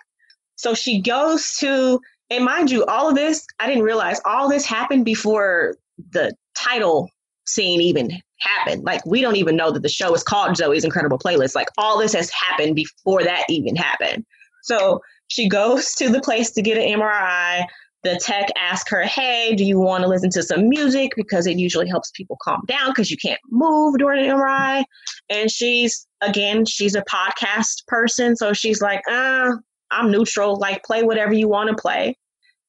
So she goes to, and mind you, all of this, I didn't realize all this happened before the title scene even happened. Like we don't even know that the show is called Zoey's Incredible Playlist. Like all this has happened before that even happened. So she goes to the place to get an MRI. The tech asks her, Hey, do you want to listen to some music? Because it usually helps people calm down because you can't move during an MRI. And she's, again, she's a podcast person. So she's like, uh, I'm neutral. Like, play whatever you want to play.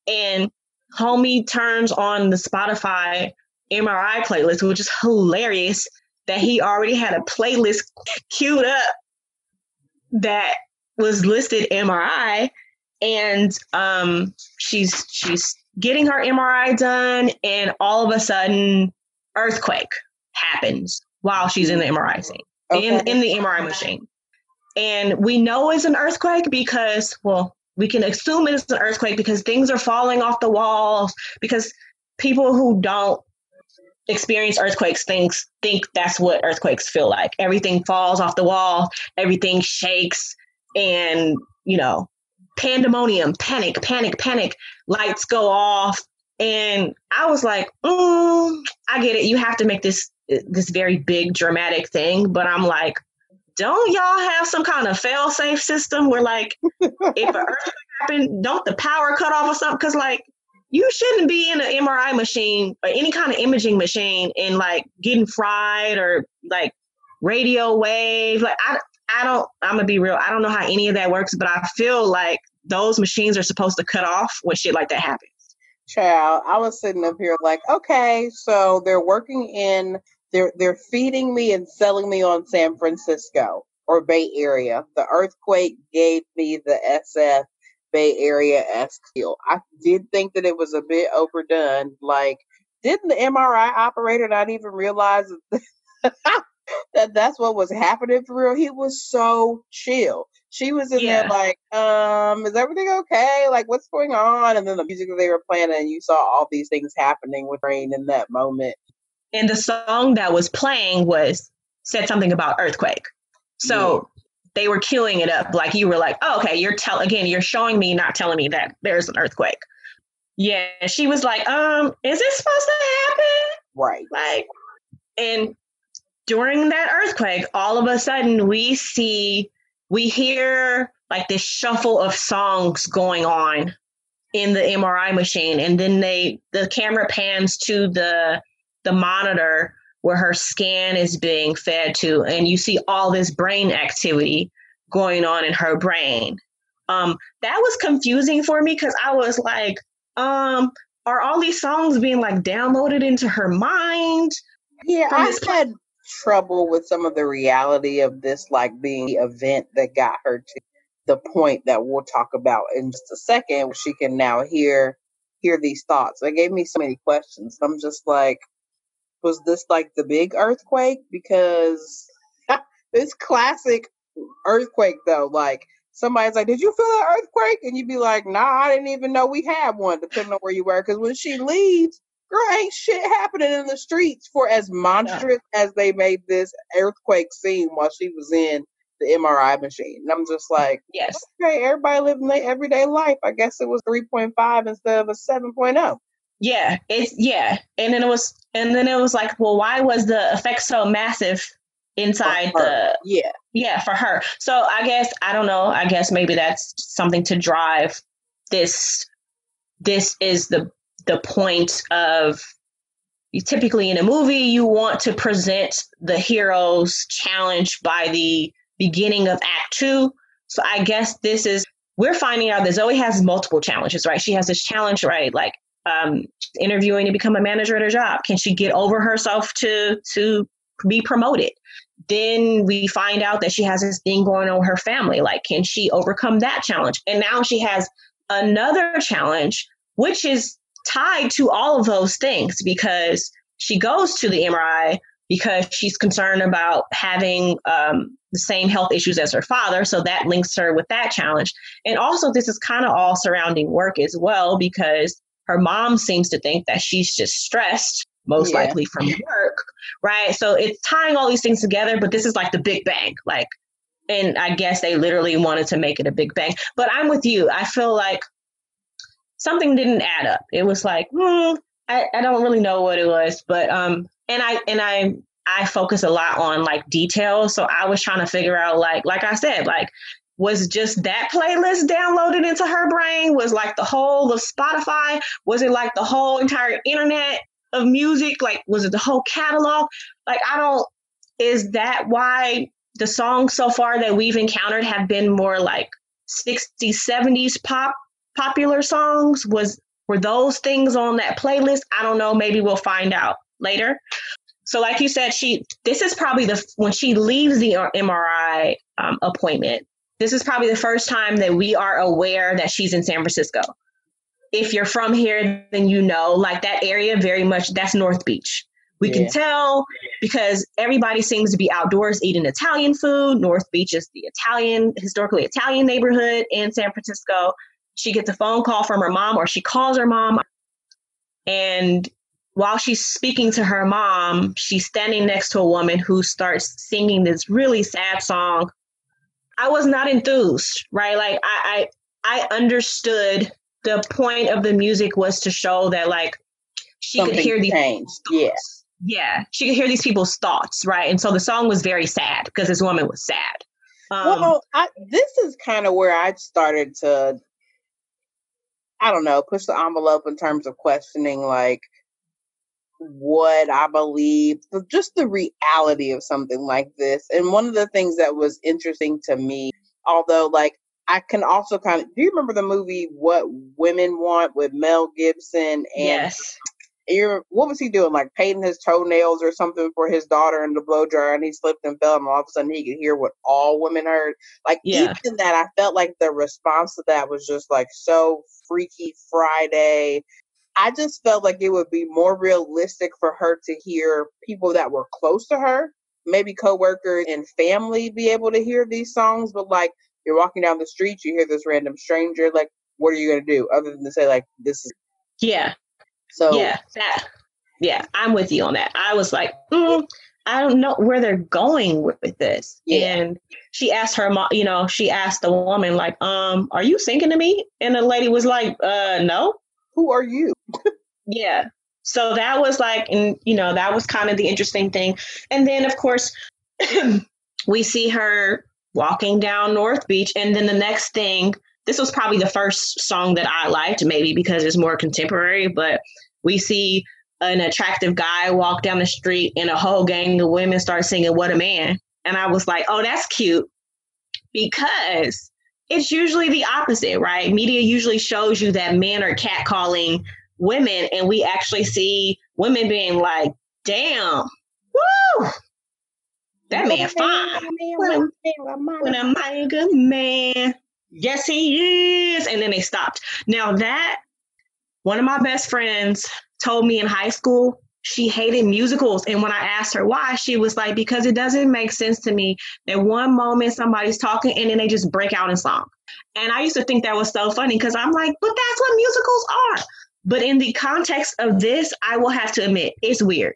And homie turns on the Spotify MRI playlist, which is hilarious that he already had a playlist queued up that was listed MRI and um, she's she's getting her MRI done and all of a sudden earthquake happens while she's in the MRI scene okay. in in the MRI machine. And we know it's an earthquake because well we can assume it's an earthquake because things are falling off the walls because people who don't experience earthquakes things think that's what earthquakes feel like. Everything falls off the wall everything shakes and you know pandemonium panic panic panic lights go off. And i was like mm, i get it. You have to make this this very big dramatic thing. But i'm like don't y'all have some kind of fail safe system where like if an earthquake happened don't the power cut off or something? Because like you shouldn't be in an MRI machine or any kind of imaging machine and like getting fried or like radio wave. Like I, I don't. I'm gonna be real. I don't know how any of that works, but I feel like those machines are supposed to cut off when shit like that happens. Child, I was sitting up here like, okay, so they're working in. They're they're feeding me and selling me on San Francisco or Bay Area. The earthquake gave me the SF Bay Area esque feel. I did think that it was a bit overdone. Like, didn't the MRI operator not even realize that that's what was happening for real? He was so chill. She was in yeah. there like, um, is everything okay? Like, what's going on? And then the music that they were playing, and you saw all these things happening with Rain in that moment. And the song that was playing was said something about earthquake. So they were queuing it up. Like you were like oh, okay you're tell again you're showing me not telling me that there's an earthquake. Yeah she was like um is this supposed to happen? Right. Like and during that earthquake all of a sudden we see we hear like this shuffle of songs going on in the mri machine. And then they the camera pans to the the monitor where her scan is being fed to, and you see all this brain activity going on in her brain. Um, that was confusing for me because I was like, um, are all these songs being like downloaded into her mind? Yeah, I had trouble with some of the reality of this, like being the event that got her to the point that we'll talk about in just a second. She can now hear hear these thoughts. It gave me so many questions. I'm just like, was this like the big earthquake? Because it's classic earthquake though. Like somebody's like, "Did you feel an earthquake?" And you'd be like, "Nah, I didn't even know we had one." Depending on where you were, because when she leaves, girl, ain't shit happening in the streets for as monstrous as they made this earthquake scene while she was in the MRI machine. And I'm just like, yes, okay, everybody living their everyday life. I guess it was 3.5 instead of a 7.0. Yeah, it's yeah, and then it was, and then it was like, well, why was the effect so massive inside the yeah. Yeah for her. So i guess i don't know i guess maybe that's something to drive this this is the the point of you typically in a movie you want to present the hero's challenge by the beginning of act two. So i guess this is we're finding out that zoey has multiple challenges right? She has this challenge right? Like um, interviewing to become a manager at her job can she get over herself to to be promoted then we find out that she has this thing going on with her family. Like, can she overcome that challenge? And now she has another challenge, which is tied to all of those things because she goes to the MRI because she's concerned about having um, the same health issues as her father. So that links her with that challenge. And also, this is kind of all surrounding work as well because her mom seems to think that she's just stressed most yeah. likely from work, right? So it's tying all these things together, but this is like the big bang. Like, and I guess they literally wanted to make it a big bang. But I'm with you. I feel like something didn't add up. It was like, hmm, I, I don't really know what it was, but um, and I and I I focus a lot on like details. So I was trying to figure out like like I said, like was just that playlist downloaded into her brain was like the whole of spotify was it like the whole entire internet of music? Like, was it the whole catalog? Like, I don't, is that why the songs so far that we've encountered have been more like 60s, 70s pop popular songs? Was, were those things on that playlist? I don't know. Maybe we'll find out later. So, like you said, she, this is probably the, when she leaves the MRI um, appointment, this is probably the first time that we are aware that she's in San Francisco if you're from here, then you know, like that area very much, that's North Beach. We yeah. can tell because everybody seems to be outdoors eating Italian food. North Beach is the Italian, historically Italian neighborhood in San Francisco. She gets a phone call from her mom, or she calls her mom. And while she's speaking to her mom, she's standing next to a woman who starts singing this really sad song. I was not enthused, right? Like I, I, I understood the point of the music was to show that like she Something could hear these changed. Yeah. Yeah. She could hear these people's thoughts, right? And so the song was very sad because this woman was sad. Um, well, I, this is kind of where I started to, I don't know, push the envelope in terms of questioning like what I believe, just the reality of something like this. And one of the things that was interesting to me, although like I can also kind of. Do you remember the movie What Women Want with Mel Gibson? And yes. You're, what was he doing? Like painting his toenails or something for his daughter in the blow dryer, and he slipped and fell, and all of a sudden he could hear what all women heard. Like yeah. even that, I felt like the response to that was just like so Freaky Friday. I just felt like it would be more realistic for her to hear people that were close to her, maybe coworkers and family, be able to hear these songs, but like you're walking down the street, you hear this random stranger, like, what are you gonna do other than to say like this is Yeah. So Yeah, that yeah, I'm with you on that. I was like, mm, I don't know where they're going with, with this. Yeah. And she asked her mom, you know, she asked the woman, like, um, are you singing to me? And the lady was like, uh, no. Who are you? yeah. So that was like, and you know, that was kind of the interesting thing. And then of course, we see her walking down North Beach. And then the next thing, this was probably the first song that I liked, maybe because it's more contemporary, but we see an attractive guy walk down the street and a whole gang of women start singing What a Man. And I was like, oh, that's cute because it's usually the opposite, right? Media usually shows you that men are catcalling women, and we actually see women being like, damn, woo, that man fine. When a man good man. Yes, he is. And then they stopped. Now that one of my best friends told me in high school, she hated musicals. And when I asked her why, she was like, because it doesn't make sense to me that one moment somebody's talking and then they just break out in song. And I used to think that was so funny because I'm like, but that's what musicals are. But in the context of this, I will have to admit, it's weird.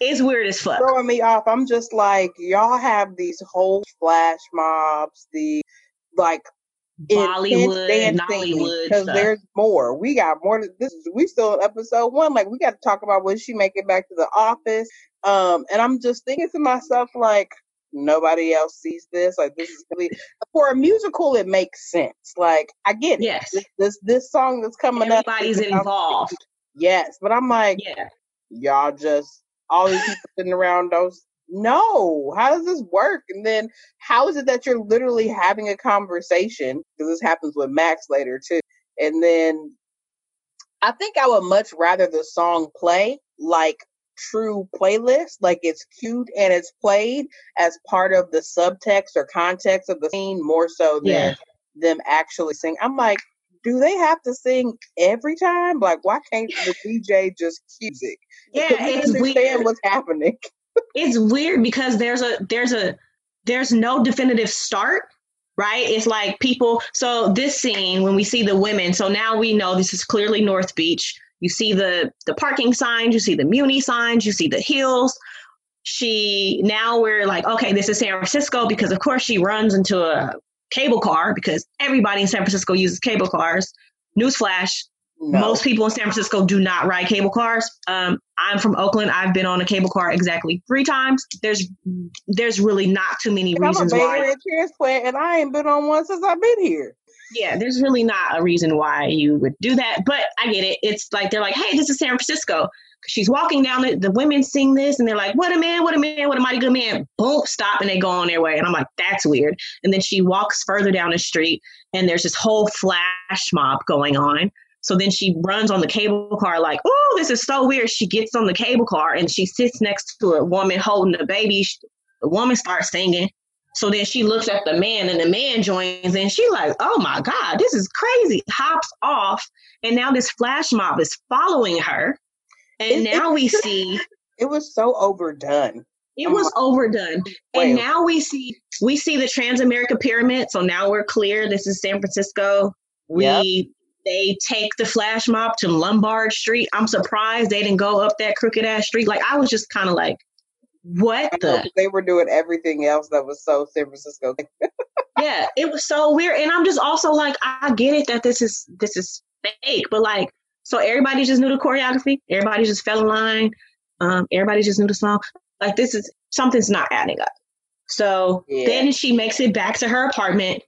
It's weird as fuck. Throwing me off. I'm just like, y'all have these whole flash mobs, the like Bollywood, Nollywood, because there's more. We got more. This is we still in episode one. Like we got to talk about when she make it back to the office. Um, and I'm just thinking to myself, like nobody else sees this. Like this is really for a musical. It makes sense. Like I get it. Yes, this this, this song that's coming Everybody's up. Everybody's involved. Yes, but I'm like, yeah, y'all just all these people sitting around those no, how does this work? And then how is it that you're literally having a conversation? Because this happens with Max later too. And then I think I would much rather the song play like true playlist, like it's cued and it's played as part of the subtext or context of the scene more so than yeah. them actually sing. I'm like, do they have to sing every time? Like, why can't the DJ just cue it? Yeah, it's understand weird. what's happening it's weird because there's a there's a there's no definitive start right? It's like people so this scene when we see the women so now we know this is clearly north beach. You see the the parking signs you see the muni signs you see the hills. She now we're like okay this is san francisco because of course she runs into a cable car because everybody in san francisco uses cable cars. Newsflash no. Most people in San Francisco do not ride cable cars. Um, I'm from Oakland. I've been on a cable car exactly three times. There's there's really not too many and reasons I'm a why. transplant, and I ain't been on one since I've been here. Yeah, there's really not a reason why you would do that, but I get it. It's like they're like, "Hey, this is San Francisco." She's walking down the, the women sing this, and they're like, "What a man! What a man! What a mighty good man!" Boom, stop, and they go on their way. And I'm like, "That's weird." And then she walks further down the street, and there's this whole flash mob going on so then she runs on the cable car, like, oh, this is so weird. She gets on the cable car and she sits next to a woman holding a baby. The woman starts singing. So then she looks at the man and the man joins and she like, oh my God, this is crazy. Hops off. And now this flash mob is following her. And it, now we see it was so overdone. It oh was like, overdone. And now we see we see the Transamerica pyramid. So now we're clear. This is San Francisco. We yep they take the flash mob to Lombard Street. I'm surprised they didn't go up that crooked ass street. Like I was just kind of like, what the? they were doing everything else that was so San Francisco. yeah, it was so weird, and I'm just also like, I get it that this is this is fake, but like, so everybody just knew the choreography. Everybody just fell in line. Um, everybody just knew the song. Like this is something's not adding up. So yeah. then she makes it back to her apartment,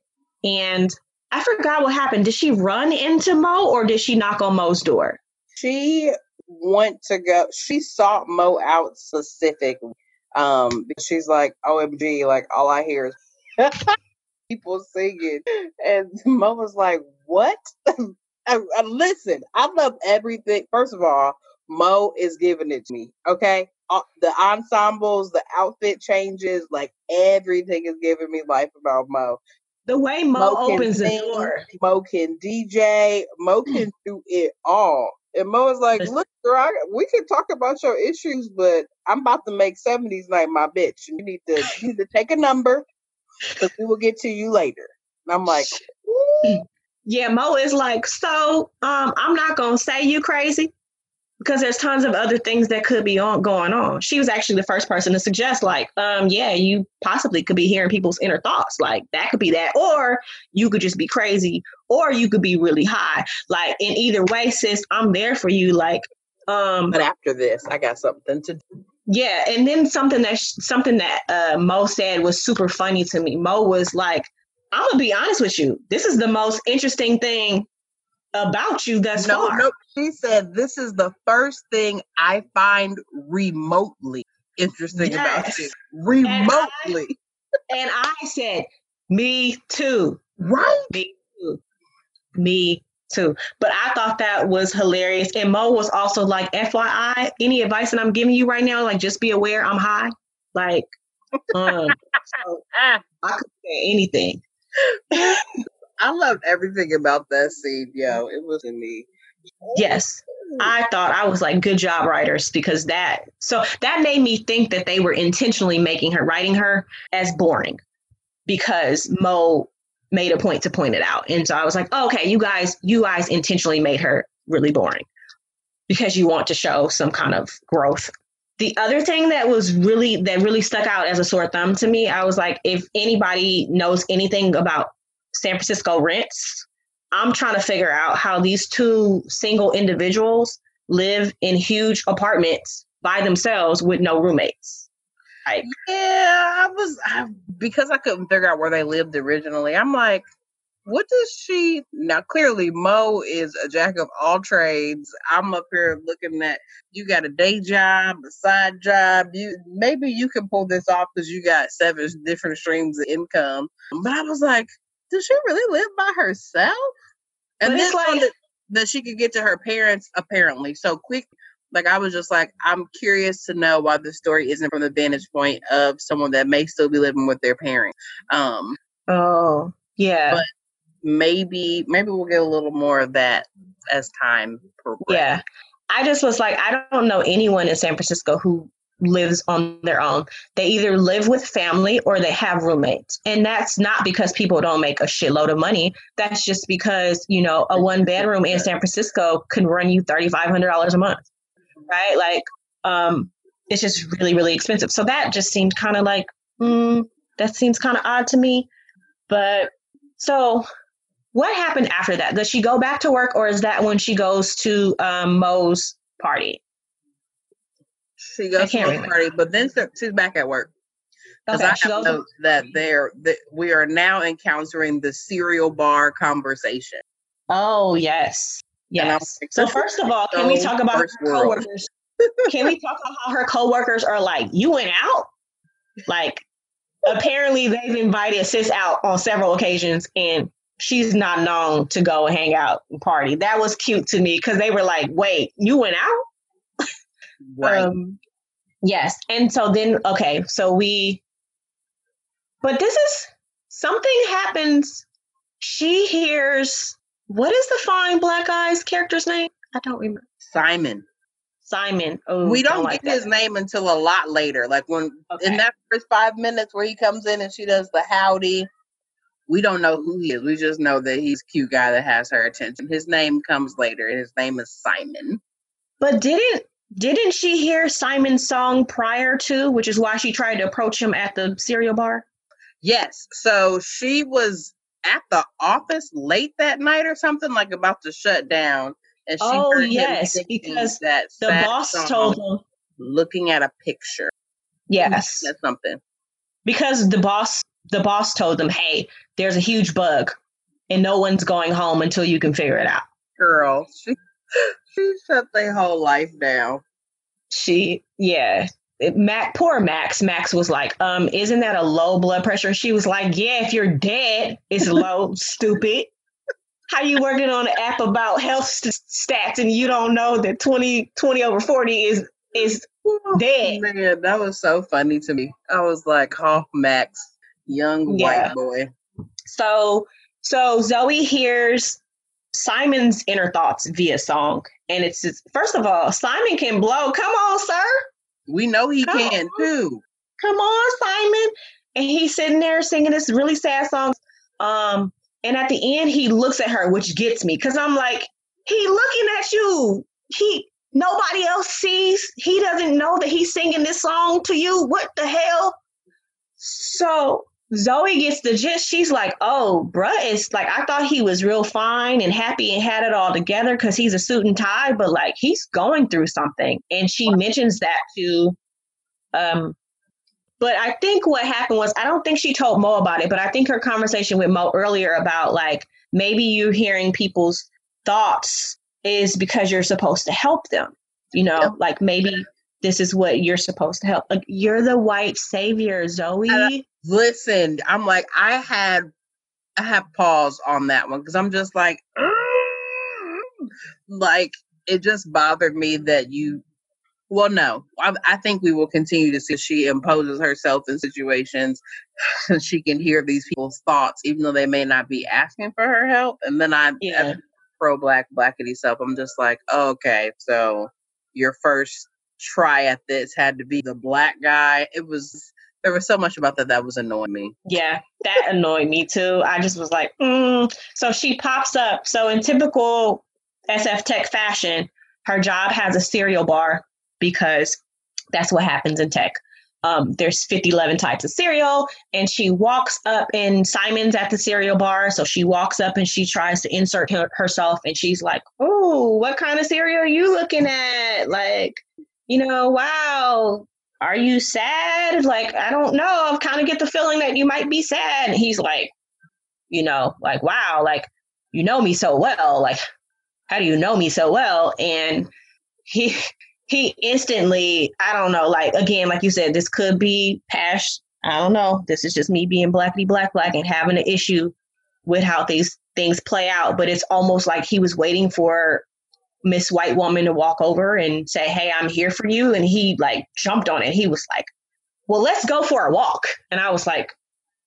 and I forgot what happened. Did she run into Mo or did she knock on Mo's door? She went to go. She sought Mo out specifically. Um, she's like, OMG, like all I hear is people singing, and Mo was like, "What?" I, I, listen, I love everything. First of all, Mo is giving it to me. Okay, uh, the ensembles, the outfit changes, like everything is giving me life about Mo. The way Mo, Mo opens sing, the door. Mo can DJ. Mo can do it all. And Mo is like, look, girl, I, we can talk about your issues, but I'm about to make 70s night my bitch. And you need to you need to take a number because we will get to you later. And I'm like, Ooh. yeah, Mo is like, so um, I'm not gonna say you crazy, because there's tons of other things that could be on going on. She was actually the first person to suggest, like, um, yeah, you possibly could be hearing people's inner thoughts. Like that could be that, or you could just be crazy, or you could be really high. Like in either way, sis, I'm there for you. Like, um, but after this, I got something to. do. Yeah, and then something that something that uh, Mo said was super funny to me. Mo was like, "I'm gonna be honest with you. This is the most interesting thing about you thus no, far. No, she said this is the first thing I find remotely interesting yes. about you. Remotely. And I, and I said, me too. Right? Me too. Me too. But I thought that was hilarious. And Mo was also like, FYI, any advice that I'm giving you right now, like just be aware I'm high. Like, um, so I could say anything. I loved everything about that scene, yo. Mm-hmm. It was in me. Yes. Oh. I thought I was like, good job, writers, because that so that made me think that they were intentionally making her writing her as boring because Mo made a point to point it out. And so I was like, oh, okay, you guys, you guys intentionally made her really boring because you want to show some kind of growth. The other thing that was really that really stuck out as a sore thumb to me, I was like, if anybody knows anything about San Francisco rents, I'm trying to figure out how these two single individuals live in huge apartments by themselves with no roommates. Like, yeah, I was I, because I couldn't figure out where they lived originally. I'm like, what does she now? Clearly, Mo is a jack of all trades. I'm up here looking at you got a day job, a side job. You maybe you can pull this off because you got seven different streams of income. But I was like, does she really live by herself? And then like, that, that she could get to her parents apparently so quick. Like I was just like, I'm curious to know why the story isn't from the vantage point of someone that may still be living with their parents. Um, oh, yeah. But maybe maybe we'll get a little more of that as time progresses. Yeah. I just was like, I don't know anyone in San Francisco who lives on their own. They either live with family or they have roommates. And that's not because people don't make a shitload of money. That's just because, you know, a one bedroom in San Francisco can run you $3,500 a month. Right? Like, um, it's just really, really expensive. So that just seemed kind of like, mm, that seems kind of odd to me. But so what happened after that? Does she go back to work or is that when she goes to um, Mo's party? She goes to the party, but then she's back at work. Because okay, I have notes that there that we are now encountering the cereal bar conversation. Oh yes, yes. Like, so first of all, can we talk about her coworkers? can we talk about how her coworkers are like? You went out, like apparently they've invited sis out on several occasions, and she's not known to go and hang out and party. That was cute to me because they were like, "Wait, you went out?" Right. Um, yes. And so then, okay, so we, but this is something happens. She hears, what is the fine black eyes character's name? I don't remember. Simon. Simon. Oh, we don't, don't get his name until a lot later. Like when okay. in that first five minutes where he comes in and she does the howdy, we don't know who he is. We just know that he's a cute guy that has her attention. His name comes later, his name is Simon. But didn't didn't she hear Simon's song prior to, which is why she tried to approach him at the cereal bar? Yes. So she was at the office late that night or something, like about to shut down. And she oh, yes, because that the boss told him. Looking at a picture. Yes. That's something. Because the boss the boss told them, hey, there's a huge bug and no one's going home until you can figure it out. Girl, she she shut their whole life down. She, yeah. It, Mac, poor Max. Max was like, um, isn't that a low blood pressure? She was like, yeah, if you're dead, it's low, stupid. How you working on an app about health st- stats and you don't know that 20, 20 over 40 is is dead? Man, that was so funny to me. I was like, oh, Max, young yeah. white boy. So, so Zoey hears Simon's inner thoughts via song. And it's just, first of all, Simon can blow. Come on, sir. We know he Come can on. too. Come on, Simon. And he's sitting there singing this really sad song. Um, and at the end, he looks at her, which gets me because I'm like, he looking at you. He nobody else sees. He doesn't know that he's singing this song to you. What the hell? So Zoey gets the gist. She's like, oh, bruh, it's like I thought he was real fine and happy and had it all together because he's a suit and tie, but like he's going through something. And she mentions that to um but I think what happened was I don't think she told Mo about it, but I think her conversation with Mo earlier about like maybe you hearing people's thoughts is because you're supposed to help them. You know, yep. like maybe this is what you're supposed to help. Like you're the white savior, Zoey. Listen, I'm like, I had I have pause on that one because I'm just like, like it just bothered me that you. Well, no, I, I think we will continue to see she imposes herself in situations she can hear these people's thoughts, even though they may not be asking for her help. And then I, yeah. pro black blackity self, I'm just like, okay, so your first try at this had to be the black guy. It was there was so much about that that was annoying me. Yeah, that annoyed me too. I just was like, mm. so she pops up. So in typical SF Tech fashion, her job has a cereal bar because that's what happens in tech. Um, there's 50, 11 types of cereal, and she walks up, and Simon's at the cereal bar. So she walks up and she tries to insert her, herself, and she's like, Oh, what kind of cereal are you looking at? Like, you know, wow, are you sad? Like, I don't know. I kind of get the feeling that you might be sad. And he's like, you know, like, wow, like, you know me so well. Like, how do you know me so well? And he, he instantly, I don't know, like, again, like you said, this could be past, I don't know. This is just me being blackity black, black and having an issue with how these things play out. But it's almost like he was waiting for Miss White Woman to walk over and say, Hey, I'm here for you. And he like jumped on it. He was like, Well, let's go for a walk. And I was like,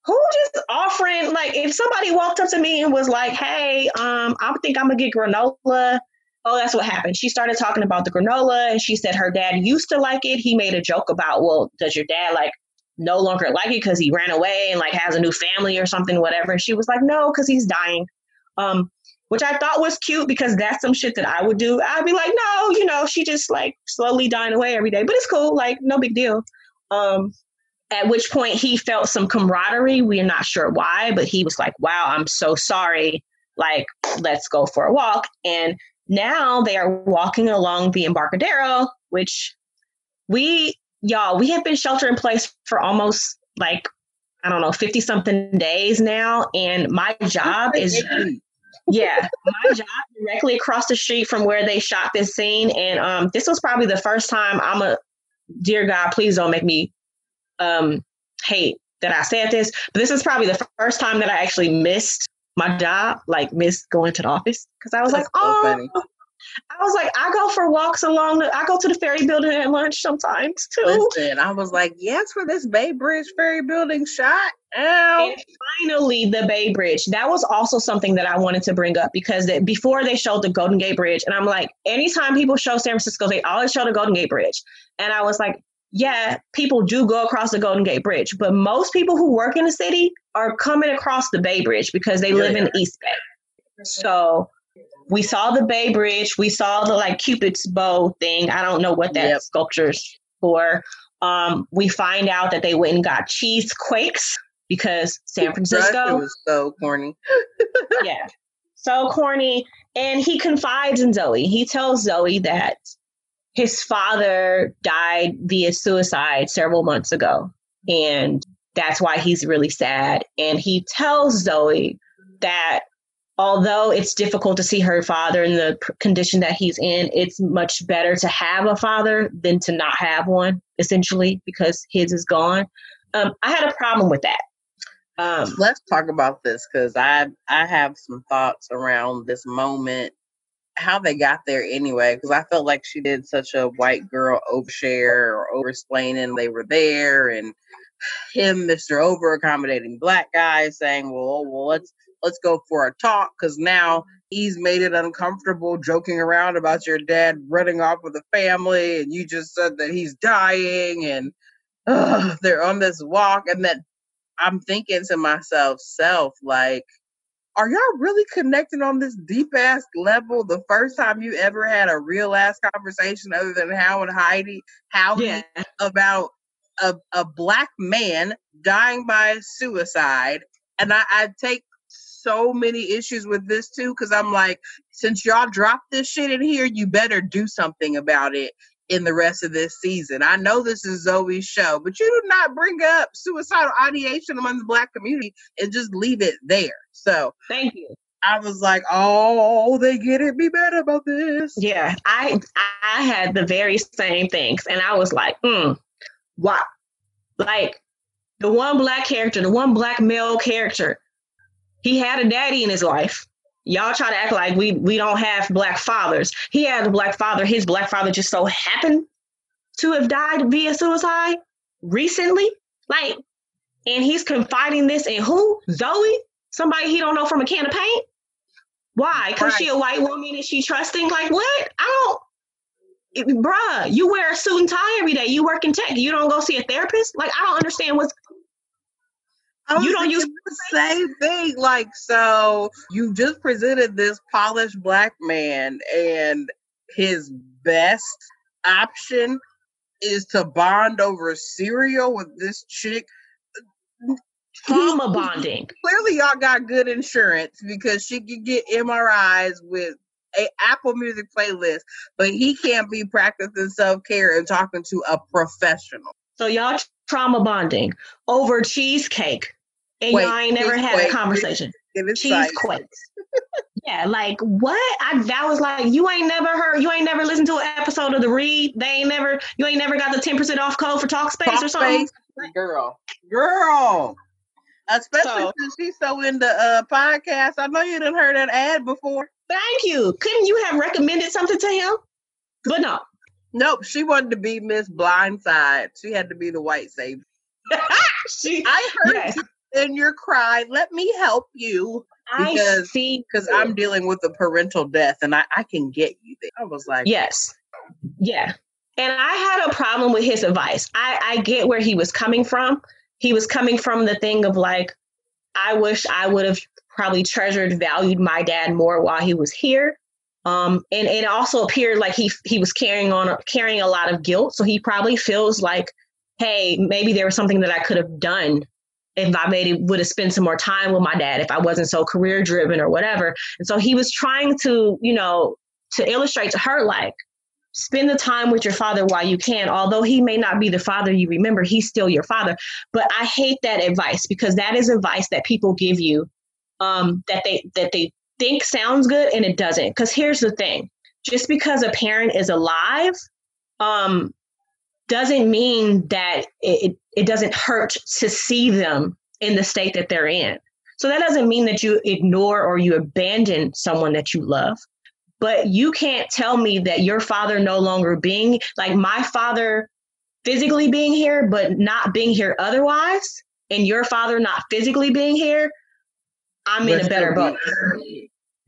Who just offering like if somebody walked up to me and was like, Hey, um, I think I'm gonna get granola. Oh, that's what happened. She started talking about the granola and she said her dad used to like it. He made a joke about, well, does your dad like no longer like it because he ran away and like has a new family or something, whatever. And she was like, no, because he's dying. Um, which I thought was cute because that's some shit that I would do. I'd be like, no, you know, she just like slowly dying away every day, but it's cool, like no big deal. Um, at which point he felt some camaraderie. We're not sure why, but he was like, wow, I'm so sorry. Like, let's go for a walk. And now they are walking along the Embarcadero, which we, y'all, we have been shelter in place for almost like, I don't know, 50 something days now. And my job is yeah, my job directly across the street from where they shot this scene, and um, this was probably the first time I'm a dear God, please don't make me um hate that I said this, but this is probably the first time that I actually missed my job, like missed going to the office because I was That's like, oh, so I was like, I go for walks along the, I go to the ferry building at lunch sometimes too. Listen, I was like, yes, for this Bay Bridge ferry building shot. Ow. And finally, the Bay Bridge. That was also something that I wanted to bring up because that before they showed the Golden Gate Bridge, and I'm like, anytime people show San Francisco, they always show the Golden Gate Bridge. And I was like, yeah, people do go across the Golden Gate Bridge, but most people who work in the city are coming across the Bay Bridge because they yeah, live in East Bay. So we saw the Bay Bridge. We saw the like Cupid's bow thing. I don't know what that yep. sculpture's for. Um, we find out that they went and got cheese quakes because San Francisco it was so corny. yeah, so corny. And he confides in Zoey. He tells Zoey that his father died via suicide several months ago, and that's why he's really sad. And he tells Zoey that although it's difficult to see her father in the condition that he's in, it's much better to have a father than to not have one, essentially, because his is gone. Um, I had a problem with that. Um, Let's talk about this because I I have some thoughts around this moment, how they got there anyway. Because I felt like she did such a white girl overshare or over explaining they were there, and him, Mister Over accommodating black guy, saying, "Well, well, let's let's go for a talk because now he's made it uncomfortable joking around about your dad running off with the family and you just said that he's dying and they're on this walk and that i'm thinking to myself self like are y'all really connecting on this deep ass level the first time you ever had a real ass conversation other than how and heidi how yeah. about a, a black man dying by suicide and I, I take so many issues with this too because I'm like, since y'all dropped this shit in here, you better do something about it in the rest of this season. I know this is Zoey's show, but you do not bring up suicidal ideation among the black community and just leave it there. So thank you. I was like, oh, they get it. Be better about this. Yeah, I I had the very same things, and I was like, hmm, what? Like the one black character, the one black male character he had a daddy in his life. Y'all try to act like we we don't have black fathers. He had a black father. His black father just so happened to have died via suicide recently. Like, and he's confiding this in who? Zoey? Somebody he don't know from a can of paint? Why? Because right. she a white woman and she trusting? Like what? I don't bruh, you wear a suit and tie every day. You work in tech. You don't go see a therapist. Like I don't understand what's. You don't use the same thing. Like so, you just presented this polished black man, and his best option is to bond over cereal with this chick trauma bonding. Clearly, y'all got good insurance because she can get MRIs with a Apple Music playlist, but he can't be practicing self care and talking to a professional. So y'all trauma bonding over cheesecake, and y'all ain't never had wait, a conversation. Cheesequakes. yeah, like what? I that was like you ain't never heard, you ain't never listened to an episode of the Read. They ain't never, you ain't never got the ten percent off code for Talkspace Talk or something. Space, girl, girl. Especially so, since she's so into uh podcasts. I know you didn't heard that ad before. Thank you. Couldn't you have recommended something to him? But no. Nope. She wanted to be Miss Blindside. She had to be the white savior. she, I heard yes. In your cry. Let me help you. Because, I see. Because I'm dealing with a parental death, and I, I can get you there. I was like, yes, yeah. And I had a problem with his advice. I, I get where he was coming from he was coming from the thing of like, I wish I would have probably treasured, valued my dad more while he was here. Um, and, and it also appeared like he he was carrying on carrying a lot of guilt. So he probably feels like, hey, maybe there was something that I could have done if I maybe would have spent some more time with my dad, if I wasn't so career driven or whatever. And so he was trying to, you know, to illustrate to her like, spend the time with your father while you can. Although he may not be the father you remember, he's still your father. But I hate that advice because that is advice that people give you um, that they that they think sounds good and it doesn't. Because here's the thing: just because a parent is alive, um, doesn't mean that it, it doesn't hurt to see them in the state that they're in. So that doesn't mean that you ignore or you abandon someone that you love but you can't tell me that your father no longer being like my father physically being here but not being here otherwise and your father not physically being here i'm in a better boat.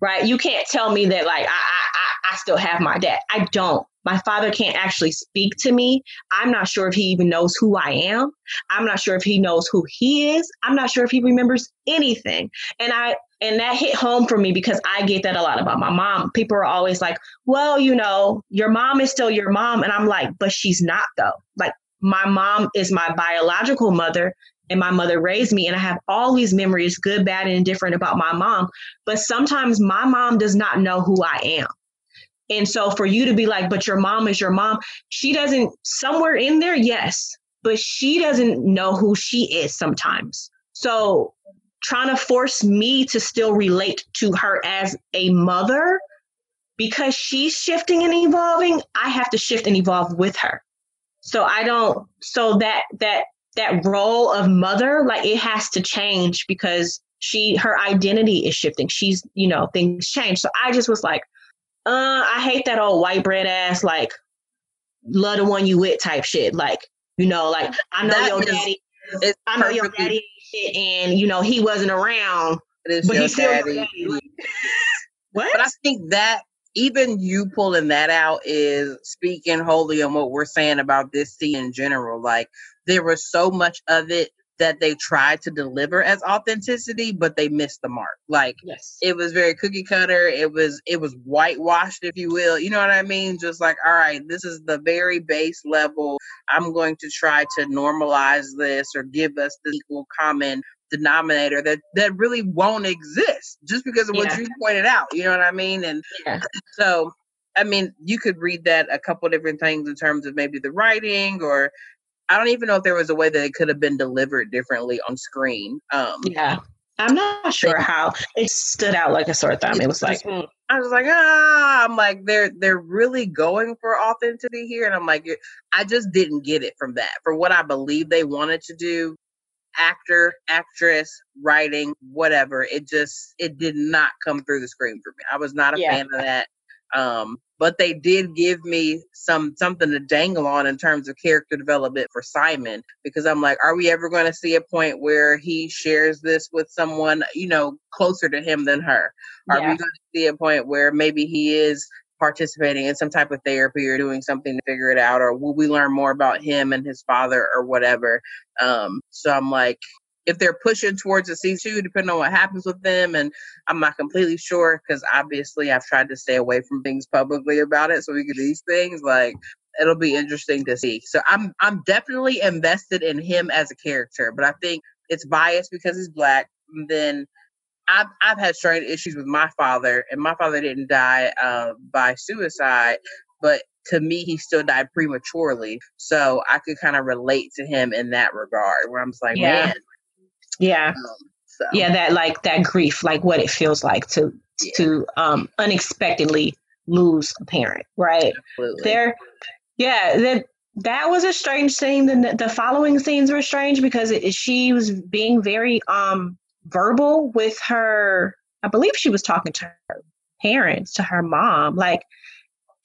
right? You can't tell me that like I, I i still have my dad. I don't my father can't actually speak to me. I'm not sure if he even knows who I am. I'm not sure if he knows who he is. I'm not sure if he remembers anything. And I and that hit home for me because I get that a lot about my mom. People are always like, "Well, you know, your mom is still your mom." And I'm like, "But she's not though." Like my mom is my biological mother and my mother raised me and I have all these memories, good, bad, and indifferent about my mom. But sometimes my mom does not know who I am. And so for you to be like, but your mom is your mom, she doesn't, somewhere in there, yes, but she doesn't know who she is sometimes. So trying to force me to still relate to her as a mother because she's shifting and evolving, I have to shift and evolve with her. So I don't, so that, that, that role of mother, like it has to change because she, her identity is shifting. She's, you know, things change. So I just was like, uh, I hate that old white bread ass like love the one you with type shit. Like, you know, like I know that your is, daddy I know your daddy shit and you know he wasn't around. But he's still daddy. daddy. what? But I think that even you pulling that out is speaking wholly on what we're saying about this scene in general. Like there was so much of it that they tried to deliver as authenticity, but they missed the mark. Like yes. it was very cookie cutter. It was it was whitewashed, if you will. You know what I mean? Just like, all right, this is the very base level. I'm going to try to normalize this or give us the equal common denominator that that really won't exist just because of what yeah. you pointed out. You know what I mean? And yeah. so I mean, you could read that a couple different things in terms of maybe the writing or I don't even know if there was a way that it could have been delivered differently on screen. Um, yeah. I'm not sure how it stood out like a sore thumb. It was like I was like, ah, I'm like they're they're really going for authenticity here, and I'm like, I just didn't get it from that. For what I believe they wanted to do, actor, actress, writing, whatever, it just it did not come through the screen for me. I was not a yeah. fan of that. Um, but they did give me some something to dangle on in terms of character development for Simon because I'm like, are we ever going to see a point where he shares this with someone you know closer to him than her? Are yeah. we going to see a point where maybe he is participating in some type of therapy or doing something to figure it out or will we learn more about him and his father or whatever um so i'm like if they're pushing towards a C2, depending on what happens with them. And I'm not completely sure because obviously I've tried to stay away from things publicly about it. So we get these things like it'll be interesting to see. So I'm I'm definitely invested in him as a character, but I think it's biased because he's black. And then I've I've had strange issues with my father, and my father didn't die uh, by suicide, but to me he still died prematurely. So I could kind of relate to him in that regard, where I'm just like, yeah. man, yeah. Um, so. Yeah, that like that grief, like what it feels like to yeah. to um unexpectedly lose a parent, right? Absolutely. There yeah, that that was a strange scene. The, the following scenes were strange because it, she was being very um verbal with her. I believe she was talking to her parents, to her mom. Like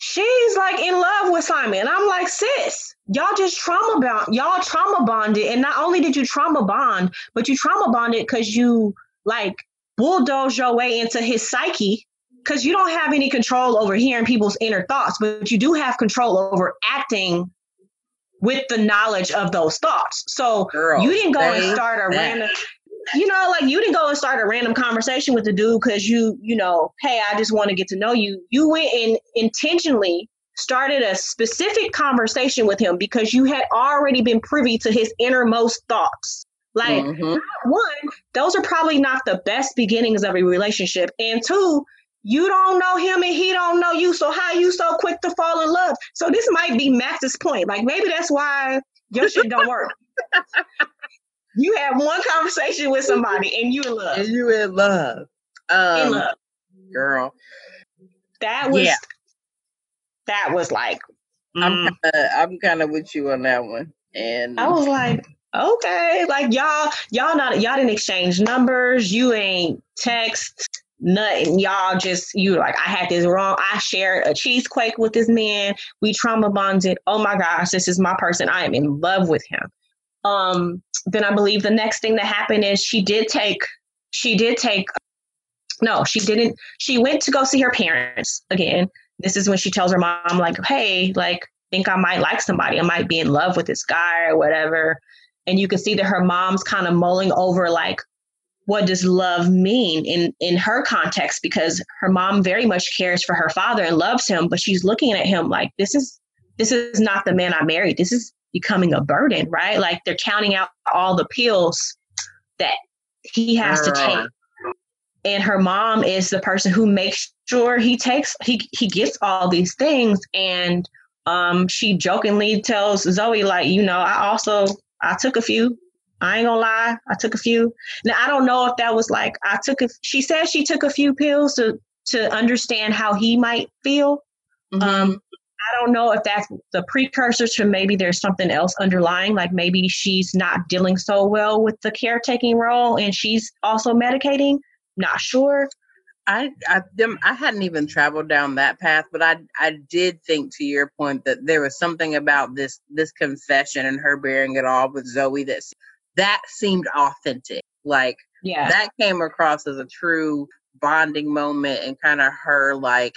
she's like in love with Simon. And I'm like, sis, y'all just trauma bond, y'all trauma bonded. And not only did you trauma bond, but you trauma bonded because you like bulldoze your way into his psyche because you don't have any control over hearing people's inner thoughts, but you do have control over acting with the knowledge of those thoughts. So Girl, you didn't go and start a that. random you know, like you didn't go and start a random conversation with the dude because you, you know, hey, I just want to get to know you. You went and intentionally started a specific conversation with him because you had already been privy to his innermost thoughts. Like, mm-hmm. one, those are probably not the best beginnings of a relationship. And two, you don't know him and he don't know you. So how you so quick to fall in love? So this might be Max's point. Like maybe that's why your shit don't work. You have one conversation with somebody and you in love. And you in love. Um, in love. Girl. That was yeah. that was like mm. I'm kinda, I'm kind of with you on that one. And I was like, okay, like y'all, y'all not y'all didn't exchange numbers. You ain't text nothing. Y'all just you like I had this wrong. I shared a cheesequake with this man. We trauma bonded. Oh my gosh, this is my person. I am in love with him. Um, then I believe the next thing that happened is she did take, she did take, no, she didn't. She went to go see her parents again. This is when she tells her mom, like, hey, like, think I might like somebody. I might be in love with this guy or whatever. And you can see that her mom's kind of mulling over, like, what does love mean in in her context because her mom very much cares for her father and loves him but she's looking at him like this is this is not the man i married this is becoming a burden, right? Like they're counting out all the pills that he has Girl. to take. And her mom is the person who makes sure he takes he he gets all these things and um she jokingly tells Zoey like, you know, I also I took a few. I ain't gonna lie, I took a few. Now I don't know if that was like I took a she said she took a few pills to to understand how he might feel. Mm-hmm. Um don't know if that's the precursor to maybe there's something else underlying, like maybe she's not dealing so well with the caretaking role and she's also medicating. Not sure. I I, them, I hadn't even traveled down that path, but I I did think to your point that there was something about this this confession and her bearing it all with Zoey that that seemed authentic. Like yeah, that came across as a true bonding moment and kind of her like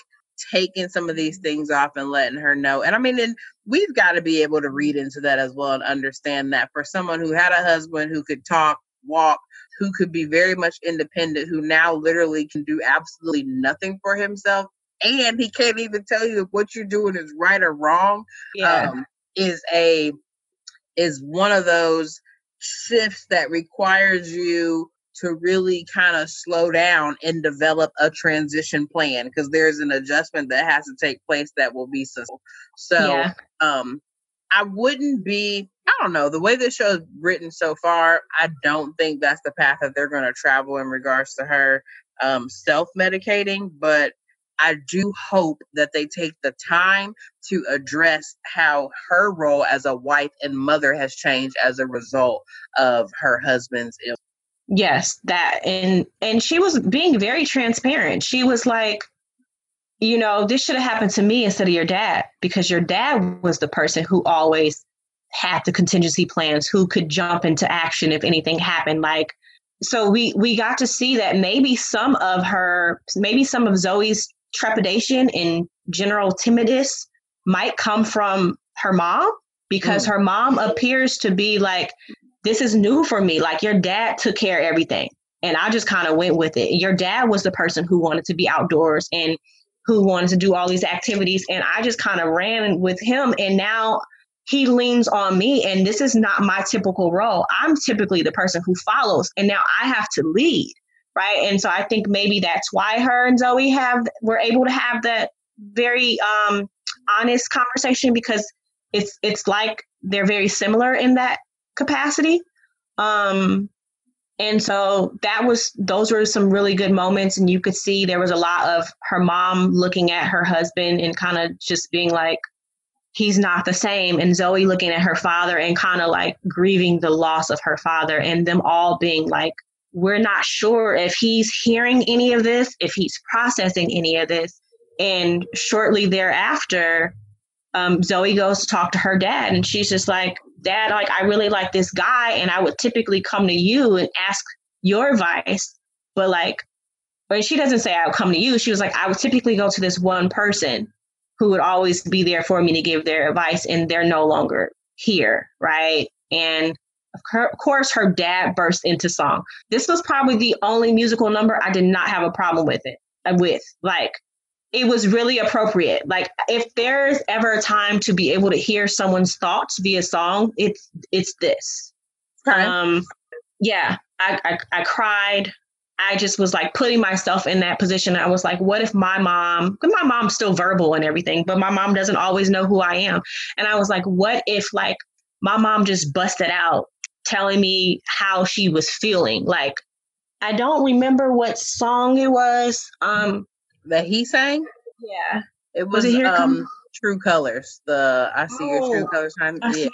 taking some of these things off and letting her know. And I mean, and we've got to be able to read into that as well and understand that for someone who had a husband who could talk, walk, who could be very much independent, who now literally can do absolutely nothing for himself, and he can't even tell you if what you're doing is right or wrong, yeah. um, is a is one of those shifts that requires you to really kind of slow down and develop a transition plan because there's an adjustment that has to take place that will be successful. So, yeah. um, I wouldn't be, I don't know, the way this show is written so far, I don't think that's the path that they're going to travel in regards to her um, self medicating, but I do hope that they take the time to address how her role as a wife and mother has changed as a result of her husband's illness. Yes, that and and she was being very transparent. She was like you know, this should have happened to me instead of your dad because your dad was the person who always had the contingency plans, who could jump into action if anything happened. Like, so we we got to see that maybe some of her, maybe some of Zoey's trepidation and general timidness might come from her mom because mm. her mom appears to be like, this is new for me. Like your dad took care of everything. And I just kind of went with it. Your dad was the person who wanted to be outdoors and who wanted to do all these activities. And I just kind of ran with him. And now he leans on me. And this is not my typical role. I'm typically the person who follows. And now I have to lead. Right. And so I think maybe that's why her and Zoey have were able to have that very um honest conversation because it's it's like they're very similar in that capacity. Um, and so that was those were some really good moments, and you could see there was a lot of her mom looking at her husband and kind of just being like, he's not the same, and Zoey looking at her father and kind of like grieving the loss of her father, and them all being like, we're not sure if he's hearing any of this, if he's processing any of this. And shortly thereafter, um, Zoey goes to talk to her dad, and she's just like, Dad, like, I really like this guy, and I would typically come to you and ask your advice. But, like, but she doesn't say I would come to you. She was like, I would typically go to this one person who would always be there for me to give their advice, and they're no longer here. Right. And of course, her dad burst into song. This was probably the only musical number I did not have a problem with it. Uh, with like, it was really appropriate. Like if there's ever a time to be able to hear someone's thoughts via song, it's it's this. Um, yeah, I, I I cried. I just was like putting myself in that position. I was like, what if my mom, my mom's still verbal and everything, but my mom doesn't always know who I am. And I was like, what if like my mom just busted out telling me how she was feeling? Like, I don't remember what song it was. Um, that he sang? Yeah. It was, was it um True Colors. The I see oh, your true oh, colors shine. I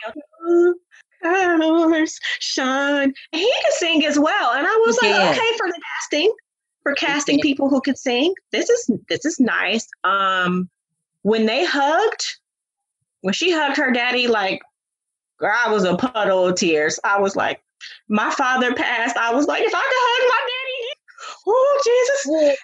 yeah. colors shine. And he can sing as well. And I was like, okay, for the casting, for casting people who could sing, this is this is nice. Um when they hugged, when she hugged her daddy, like girl, I was a puddle of tears. I was like, my father passed. I was like, if I could hug my daddy, oh Jesus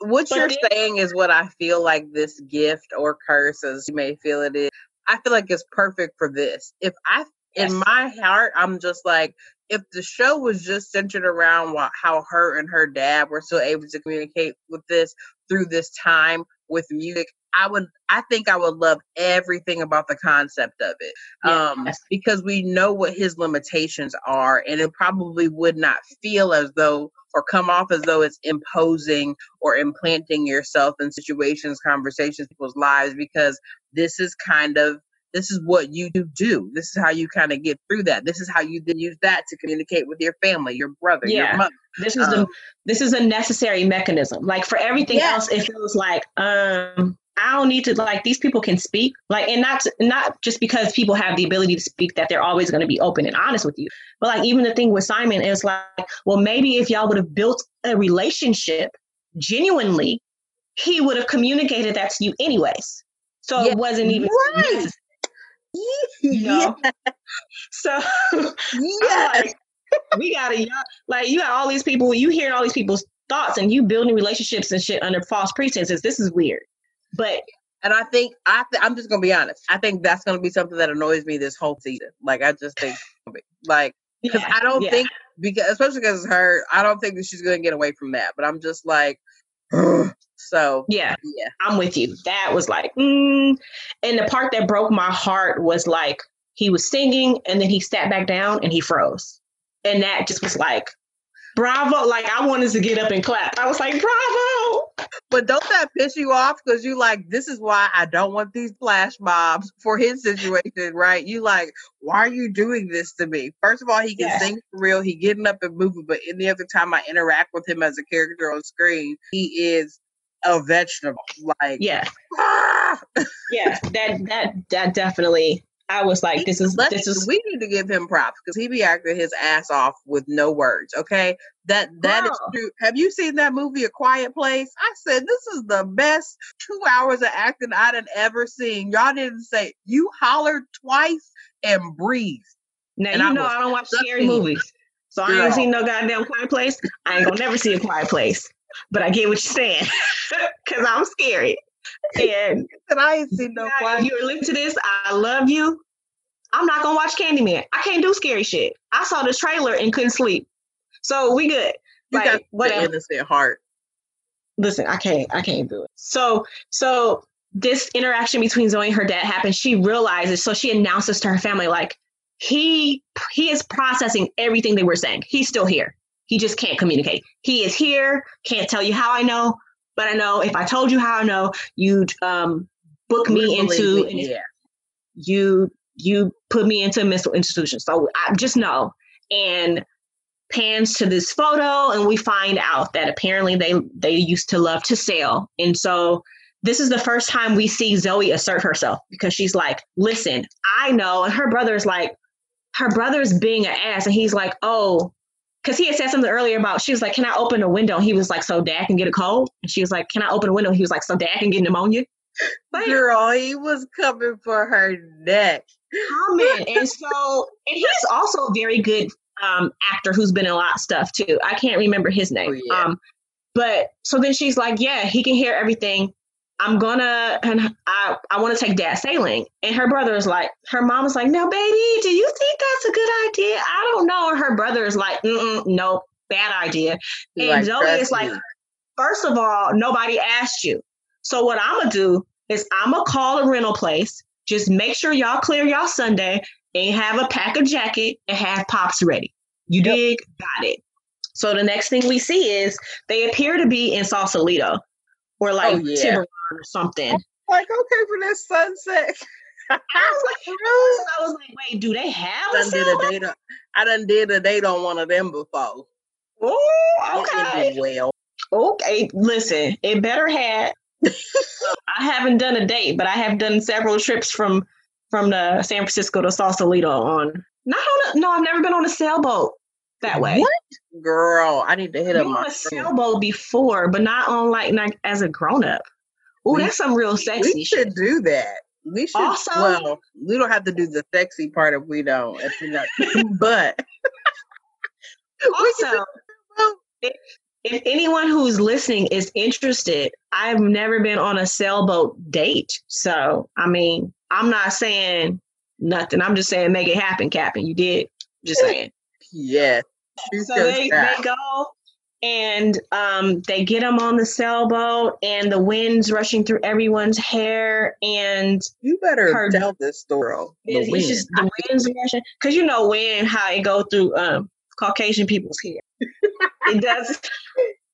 what but you're saying is what I feel like this gift or curse, as you may feel it is. I feel like it's perfect for this. If I, yes. in my heart, I'm just like, if the show was just centered around how her and her dad were still able to communicate with this through this time with music, I would I think I would love everything about the concept of it. Yes. Um because we know what his limitations are and it probably would not feel as though or come off as though it's imposing or implanting yourself in situations, conversations, people's lives because this is kind of this is what you do. This is how you kind of get through that. This is how you then use that to communicate with your family, your brother, yeah. your mother. This is um, the this is a necessary mechanism. Like for everything yeah. else, it feels like um I don't need to like these people can speak like and not not just because people have the ability to speak that they're always going to be open and honest with you. But like even the thing with Simon is like well maybe if y'all would have built a relationship genuinely he would have communicated that to you anyways. So it wasn't even right. you know? Yeah. so yeah. like, we gotta like you got all these people you hearing all these people's thoughts and you building relationships and shit under false pretenses. This is weird but and I think I th- I'm just gonna be honest. I think that's gonna be something that annoys me this whole season. Like I just think like because yeah, I don't yeah. think because especially because it's her, I don't think that she's gonna get away from that. But I'm just like, so yeah, yeah, I'm with you. That was like, mm. and the part that broke my heart was like he was singing and then he sat back down and he froze, and that just was like, bravo! Like I wanted to get up and clap. I was like, bravo! But don't that piss you off? Because you like, this is why I don't want these flash mobs for his situation, right? You like, why are you doing this to me? First of all, he can yeah. sing for real. He getting up and moving, but any other time I interact with him as a character on screen, he is a vegetable. Like yeah, ah! yeah. That that that definitely I was like, this is this is we need to give him props because he be acting his ass off with no words. Okay, that that is true. Have you seen that movie, A Quiet Place? I said this is the best two hours of acting I'd have ever seen. Y'all didn't say you hollered twice and breathed. now and you I know I don't watch scary movies. So I ain't seen no goddamn quiet place. I ain't gonna never see a quiet place. But I get what you're saying. Cause I'm scary. And I ain't seen no quiet. if you're listening to this, I love you. I'm not gonna watch Candyman. I can't do scary shit. I saw the trailer and couldn't sleep. So we good. You Like, got whatever. innocent heart. Listen, I can't. I can't do it. So so this interaction between Zoey and her dad happens. She realizes. So she announces to her family like he he is processing everything they were saying. He's still here. He just can't communicate. He is here. Can't tell you how I know, but I know if I told you how I know, you'd um book me into yeah. you you put me into a mental institution. So I just know. And pans to this photo and we find out that apparently they they used to love to sail. And so this is the first time we see Zoey assert herself because she's like, listen, I know. And her brother's like, her brother's being an ass. And he's like, oh, because he had said something earlier about she was like, Can I open a window? And he was like, So dad can get a cold? And she was like, Can I open a window? He was like, So dad can get pneumonia. Like, Girl, he was coming for her neck. comment. and so, and he's also a very good um, actor who's been in a lot of stuff too. I can't remember his name. Oh, yeah. Um, but so then she's like, yeah, he can hear everything. I'm gonna, and I, I want to take dad sailing. And her brother is like, her mom is like, no, baby, do you think that's a good idea? I don't know. And her brother is like, no, bad idea. And Zoey "Trust is like, me." first of all, nobody asked you. So what I'm gonna do is I'm gonna call a rental place. Just make sure y'all clear y'all Sunday and have a pack of jacket and have pops ready. You Yep. dig? Got it. So the next thing we see is they appear to be in Sausalito or oh, like Oh, yeah. Tiburon or something. like, okay, for this sunset. I was like, I was like, wait, do they have a done did a sailboat? date on, I done did a date on one of them before. Oh, okay. ended well. Okay, listen, it better had. I haven't done a date, but I have done several trips from from the San Francisco to Sausalito on. Not on a, no, I've never been on a sailboat that way. What? Girl, I need to hit Been up my a friend. sailboat before, but not on like not as a grown up. Oh, that's some real sexy We shit. should do that. We should. Also- well, we don't have to do the sexy part if we don't. If we not, but Also, if, if anyone who's listening is interested, I've never been on a sailboat date. So, I mean, I'm not saying nothing. I'm just saying make it happen, Captain. You did. Just saying. Yes. Shoot so they, shot. they go and um, they get them on the sailboat and the wind's rushing through everyone's hair and you better her- tell this story. The it's, it's wind. just the wind's rushing because you know wind how it go through um, caucasian people's hair it does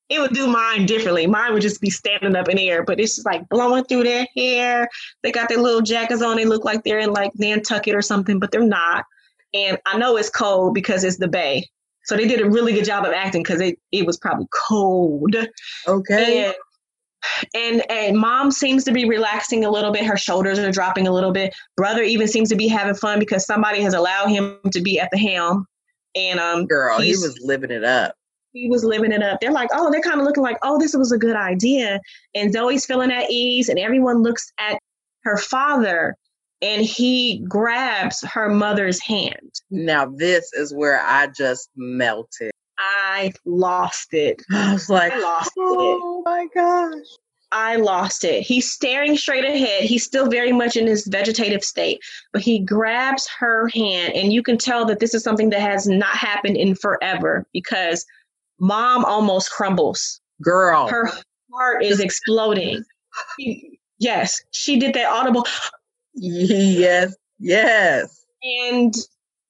it would do mine differently mine would just be standing up in the air but it's just like blowing through their hair they got their little jackets on they look like they're in like nantucket or something but they're not and i know it's cold because it's the bay so they did a really good job of acting because it, it was probably cold okay. and, and and mom seems to be relaxing a little bit. Her shoulders are dropping a little bit. Brother even seems to be having fun because somebody has allowed him to be at the helm. And um Girl, he was living it up. he was living it up. They're like, oh, they're kind of looking like, oh, this was a good idea. And Zoey's feeling at ease, and everyone looks at her father, and he grabs her mother's hand. Now this is where I just melted. I lost it. I was like, I lost it. oh my gosh. I lost it. He's staring straight ahead. He's still very much in his vegetative state, but he grabs her hand, and you can tell that this is something that has not happened in forever because mom almost crumbles. Girl. Her heart is exploding. Yes, she did that audible, yes. Yes. and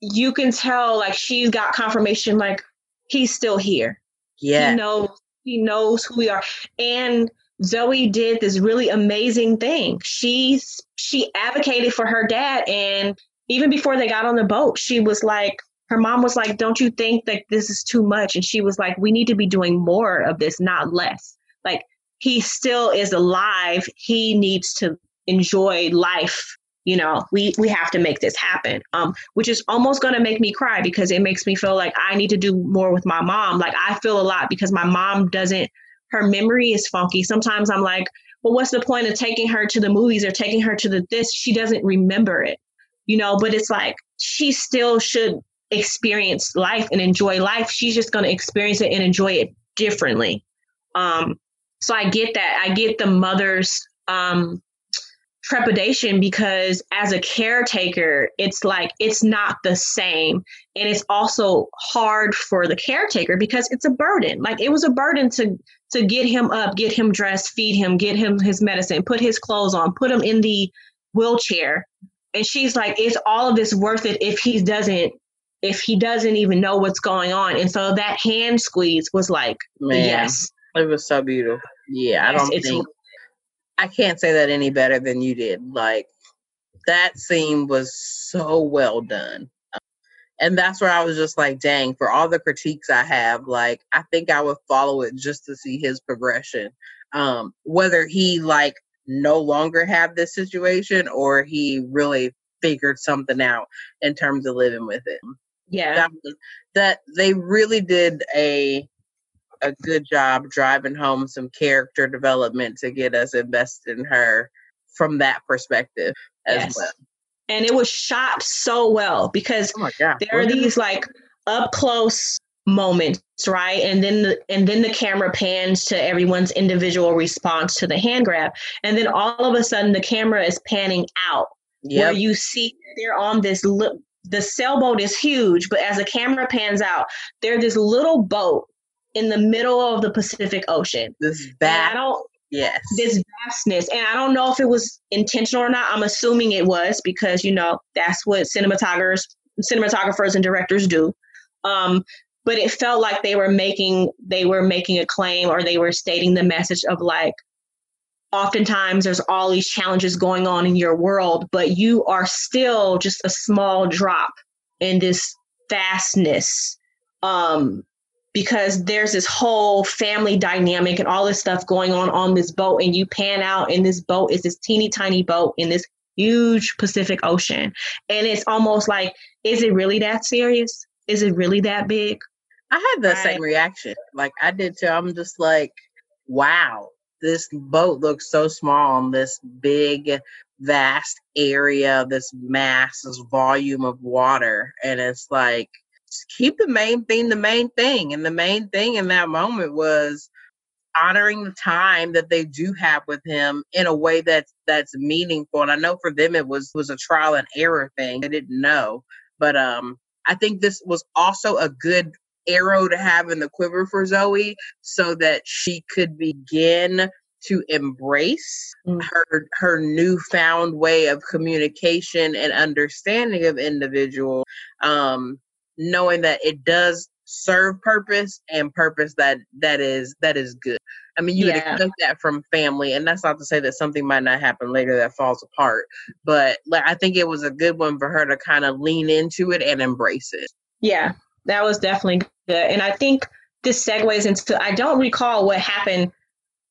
you can tell like she's got confirmation, like he's still here. Yeah. He knows he knows who we are. And Zoey did this really amazing thing. She she advocated for her dad and even before they got on the boat, she was like her mom was like, "Don't you think that this is too much?" And she was like, "We need to be doing more of this, not less." Like he still is alive. He needs to enjoy life you know we we have to make this happen. Um which is almost going to make me cry because it makes me feel like i need to do more with my mom. Like i feel a lot because my mom doesn't her memory is funky. Sometimes i'm like well what's the point of taking her to the movies or taking her to the this? She doesn't remember it you know but it's like she still should experience life and enjoy life. She's just going to experience it and enjoy it differently. Um so i get that. I get the mother's um trepidation because as a caretaker it's like it's not the same. And it's also hard for the caretaker because it's a burden. Like it was a burden to to get him up get him dressed feed him get him his medicine put his clothes on put him in the wheelchair. And she's like is all of this worth it if he doesn't if he doesn't even know what's going on. And so that hand squeeze was like Man, yes. it was so beautiful. Yeah i don't think I can't say that any better than you did. Like that scene was so well done. And that's where I was just like, dang, for all the critiques I have, like I think I would follow it just to see his progression. Um, whether he like no longer have this situation or he really figured something out in terms of living with it. Yeah. That, that they really did a a good job driving home some character development to get us invested in her from that perspective as yes. well. And it was shot so well because oh there are these like up close moments, right? And then the and then the camera pans to everyone's individual response to the hand grab. And then all of a sudden the camera is panning out yep. where you see they're on this li- the sailboat is huge, but as the camera pans out, they're this little boat in the middle of the Pacific Ocean. This vast, I don't, yes, this vastness, and I don't know if it was intentional or not. I'm assuming it was because you know that's what cinematographers, cinematographers and directors do. Um, but it felt like they were making they were making a claim or they were stating the message of like oftentimes there's all these challenges going on in your world but you are still just a small drop in this vastness um because there's this whole family dynamic and all this stuff going on on this boat and you pan out and this boat is this teeny tiny boat in this huge pacific ocean. And it's almost like is it really that serious? Is it really that big? I had the right. same reaction. Like i did too. I'm just like wow this boat looks so small on this big vast area this mass this volume of water. And it's like keep the main thing the main thing. And the main thing in that moment was honoring the time that they do have with him in a way that's that's meaningful. And I know for them it was was a trial and error thing. They didn't know. But um I think this was also a good arrow to have in the quiver for Zoey so that she could begin to embrace mm. her her newfound way of communication and understanding of individual um knowing that it does serve purpose and purpose that that is that is good. I mean, you yeah. would expect that from family, and that's not to say that something might not happen later that falls apart. But like, I think it was a good one for her to kind of lean into it and embrace it. Yeah, that was definitely good, and I think this segues into. I don't recall what happened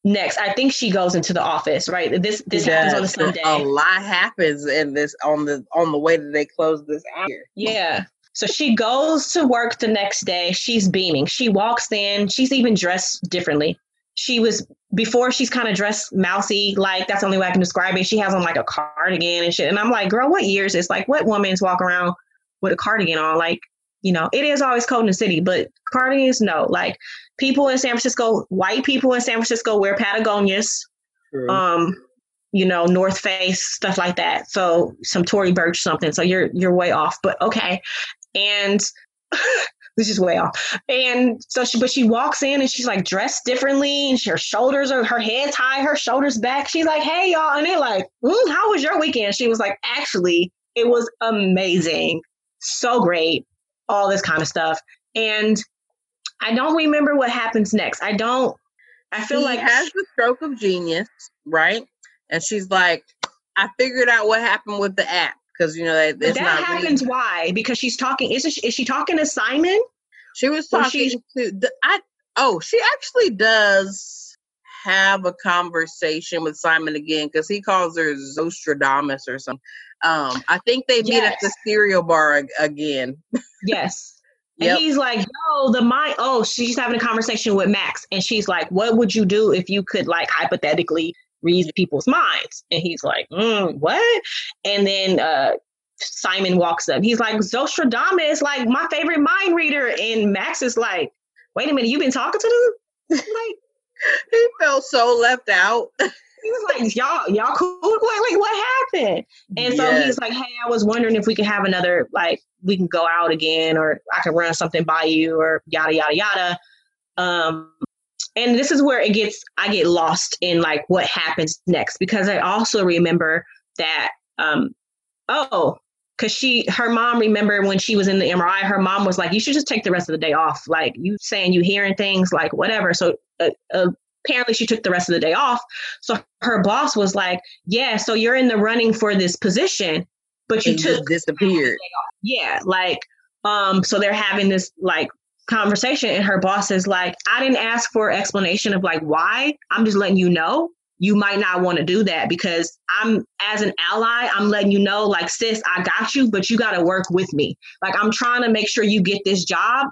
next. I think she goes into the office, right? This this happens on a Sunday. A lot happens in this on the on the way that they close this out. Yeah. So she goes to work the next day. She's beaming. She walks in. She's even dressed differently. She was before she's kind of dressed mousy, like that's the only way I can describe it. She has on like a cardigan and shit. And I'm like, girl, what years is like what woman's walk around with a cardigan on? Like, you know, it is always cold in the city, but cardigans, no. Like people in San Francisco, white people in San Francisco wear Patagonias. Um, you know, North Face, stuff like that. So some Tory Burch something. So you're you're way off. But okay and this is way off. And so she, but she walks in and she's like dressed differently, and her shoulders are her head's high, her shoulders back. She's like, "Hey y'all," and they're like, mm, "How was your weekend?" She was like, "Actually, it was amazing, so great, all this kind of stuff." And I don't remember what happens next. I don't. I feel he like has the stroke of genius, right? And she's like, "I figured out what happened with the app." Because you know that that happens. Really... Why? Because she's talking. Is she, is she talking to Simon? She was talking to the, I. Oh, she actually does have a conversation with Simon again because he calls her Zostradamus or something. Um, I think they meet at the cereal bar again. yes. And he's like, "No, the mind." Oh, she's having a conversation with Max, and she's like, "What would you do if you could, like, hypothetically read people's minds?" And he's like, mm, "What?" And then uh, Simon walks up. He's like, "Zostradamus, like my favorite mind reader," and Max is like, "Wait a minute, you've been talking to them?" like, he felt so left out. he was like, "Y'all, y'all cool? Like, like what happened?" And yes. so he's like, "Hey, I was wondering if we could have another like we can go out again, or I can run something by you, or yada yada yada." Um, and this is where it gets I get lost in like what happens next because I also remember that um, oh because she her mom remembered when she was in the MRI, her mom was like, "You should just take the rest of the day off. Like you saying you hearing things, like whatever." So uh, uh, apparently she took the rest of the day off. So her boss was like, "Yeah, so you're in the running for this position, but you and took disappeared." Yeah, like um, so they're having this like conversation, and her boss is like, "I didn't ask for explanation of like why. I'm just letting you know." You might not want to do that because I'm, as an ally, I'm letting you know, like, sis, I got you, but you got to work with me. Like, I'm trying to make sure you get this job,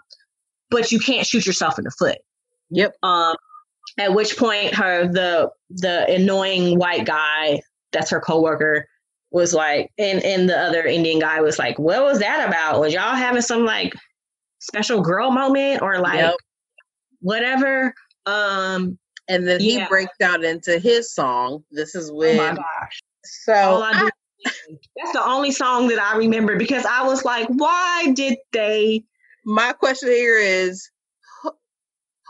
but you can't shoot yourself in the foot. Yep. Um, at which point, her the the annoying white guy that's her coworker was like, and and the other Indian guy was like, "What was that about? Was y'all having some like special girl moment or like yep. whatever?" Um, and then he breaks out into his song. This is when. Oh my gosh! So I, that's the only song that I remember because I was like, "Why did they?" My question here is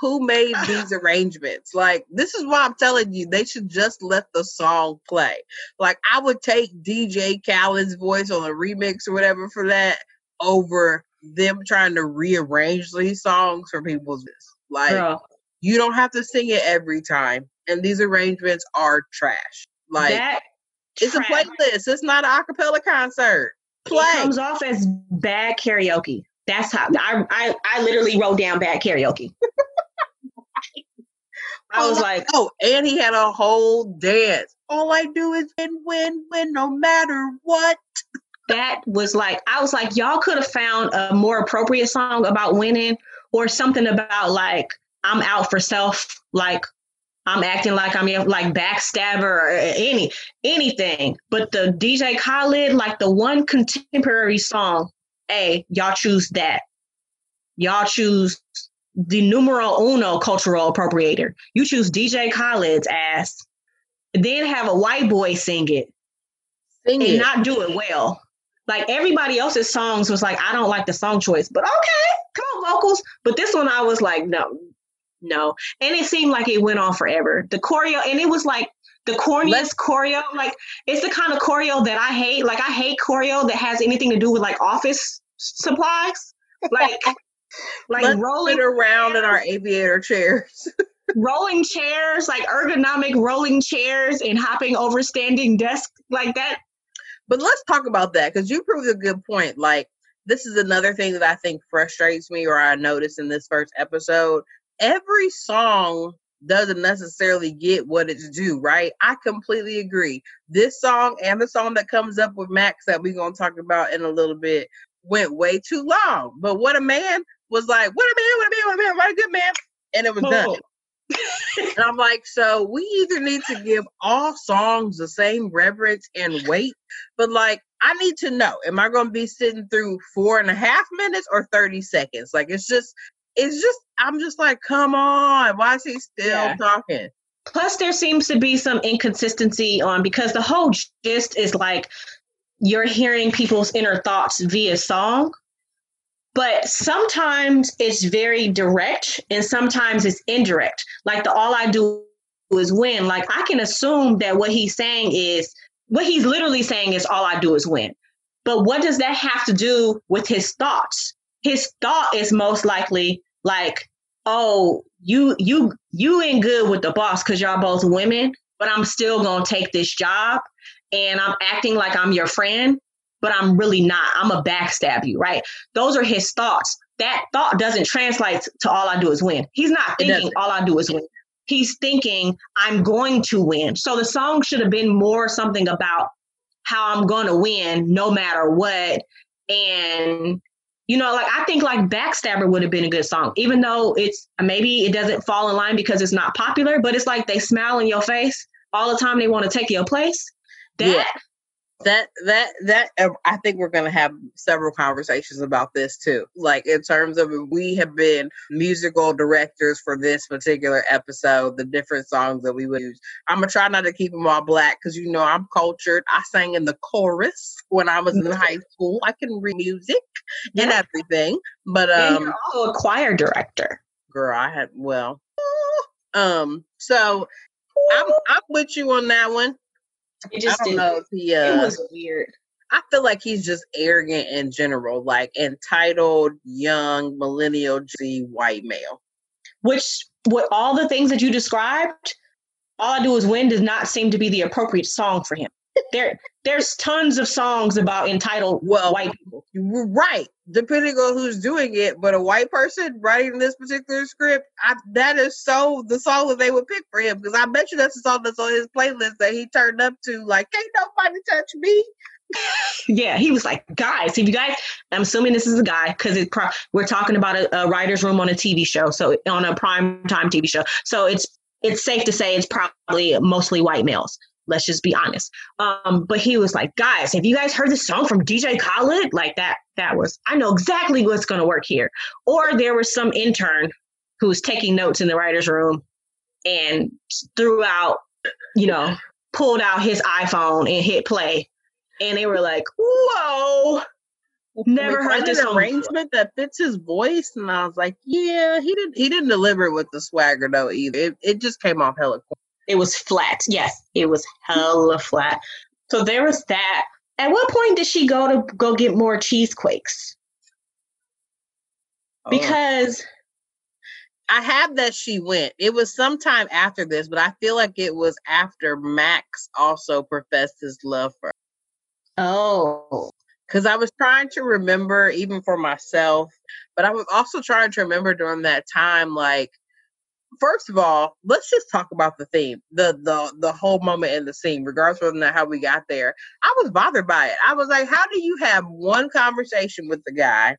who made these arrangements? Like, this is why I'm telling you, they should just let the song play. Like, I would take DJ Khaled's voice on a remix or whatever for that over them trying to rearrange these songs for people's like Girl. you don't have to sing it every time and these arrangements are trash like that it's trash. a playlist it's not an acapella concert play it comes off as bad karaoke that's how I I, I literally wrote down bad karaoke I was like, oh, and he had a whole dance. All I do is win, win, win, no matter what. That was like, I was like, y'all could have found a more appropriate song about winning or something about like, I'm out for self, like I'm acting like I'm like backstabber or any anything. But the DJ Khaled, like the one contemporary song, a y'all choose that. Y'all choose the numero uno cultural appropriator. You choose DJ Khaled's ass, then have a white boy sing it, sing and it. not do it well. Like everybody else's songs was like, I don't like the song choice, but okay, come on, vocals. But this one, I was like, no, no. And it seemed like it went on forever. The choreo, and it was like the corniest Let's, choreo. Like it's the kind of choreo that I hate. Like I hate choreo that has anything to do with like office supplies. Like like Let's rolling around in our aviator chairs. rolling chairs, like ergonomic rolling chairs and hopping over standing desks like that. But let's talk about that because you proved a good point. Like, this is another thing that I think frustrates me or I noticed in this first episode. Every song doesn't necessarily get what it's due, right? I completely agree. This song and the song that comes up with Max that we're going to talk about in a little bit went way too long. But what a man was like, what a man, what a man, what a man, what a good man. And it was done. and I'm like, so we either need to give all songs the same reverence and weight, but like, I need to know, am I going to be sitting through four and a half minutes or 30 seconds? Like, it's just, it's just, I'm just like, come on, why is he still yeah. talking? Plus, there seems to be some inconsistency on because the whole gist is like you're hearing people's inner thoughts via song but sometimes it's very direct and sometimes it's indirect. Like the all i do is win. Like i can assume that what he's saying is what he's literally saying is all i do is win. But what does that have to do with his thoughts? His thought is most likely like oh you you you ain't good with the boss because y'all both women but i'm still gonna take this job and i'm acting like i'm your friend but I'm really not. I'm a backstab you, right? Those are his thoughts. That thought doesn't translate to all I do is win. He's not thinking all I do is win. he's thinking, I'm going to win. So the song should have been more something about how I'm going to win no matter what. And, you know, like I think like Backstabber would have been a good song, even though it's maybe it doesn't fall in line because it's not popular, but it's like they smile in your face all the time. They want to take your place. That yeah that that that uh, i think we're going to have several conversations about this too. Like in terms of we have been musical directors for this particular episode the different songs that we would use. I'm gonna try not to keep them all black because you know i'm cultured. I sang in the chorus when i was in high school. I can read music yeah. and everything but um and you're also a choir director. Girl i had well um so i'm i'm with you on that one it just I don't know if he, uh, it was weird. I feel like he's just arrogant in general, like entitled, young, millennial, G white male. Which, with all the things that you described, all I do is win does not seem to be the appropriate song for him there there's tons of songs about entitled well white people. Right. Depending on who's doing it, but a white person writing this particular script, I, that is so the song that they would pick for him because I bet you that's the song that's on his playlist that he turned up to. Like, can't nobody touch me. yeah, he was like, guys, if you guys, I'm assuming this is a guy because it pro- we're talking about a, a writer's room on a TV show, so on a prime time TV show. So it's it's safe to say it's probably mostly white males. Let's just be honest. Um, but he was like, guys, have you guys heard this song from DJ Khaled? Like that, that was, I know exactly what's going to work here. Or there was some intern who was taking notes in the writer's room and threw out, you know, pulled out his iPhone and hit play. And they were like, whoa, never heard this arrangement that fits his voice. And I was like, yeah, he didn't, he didn't deliver it with the swagger though either. It, it just came off hella it was flat. Yes, it was hella flat. So there was that. At what point did she go to go get more cheesequakes? Oh. Because I have that she went. It was sometime after this, but I feel like it was after Max also professed his love for her. Oh. Because I was trying to remember, even for myself, but I was also trying to remember during that time, like, first of all, let's just talk about the theme, the the the whole moment in the scene, regardless of how we got there. I was bothered by it. I was like, how do you have one conversation with the guy?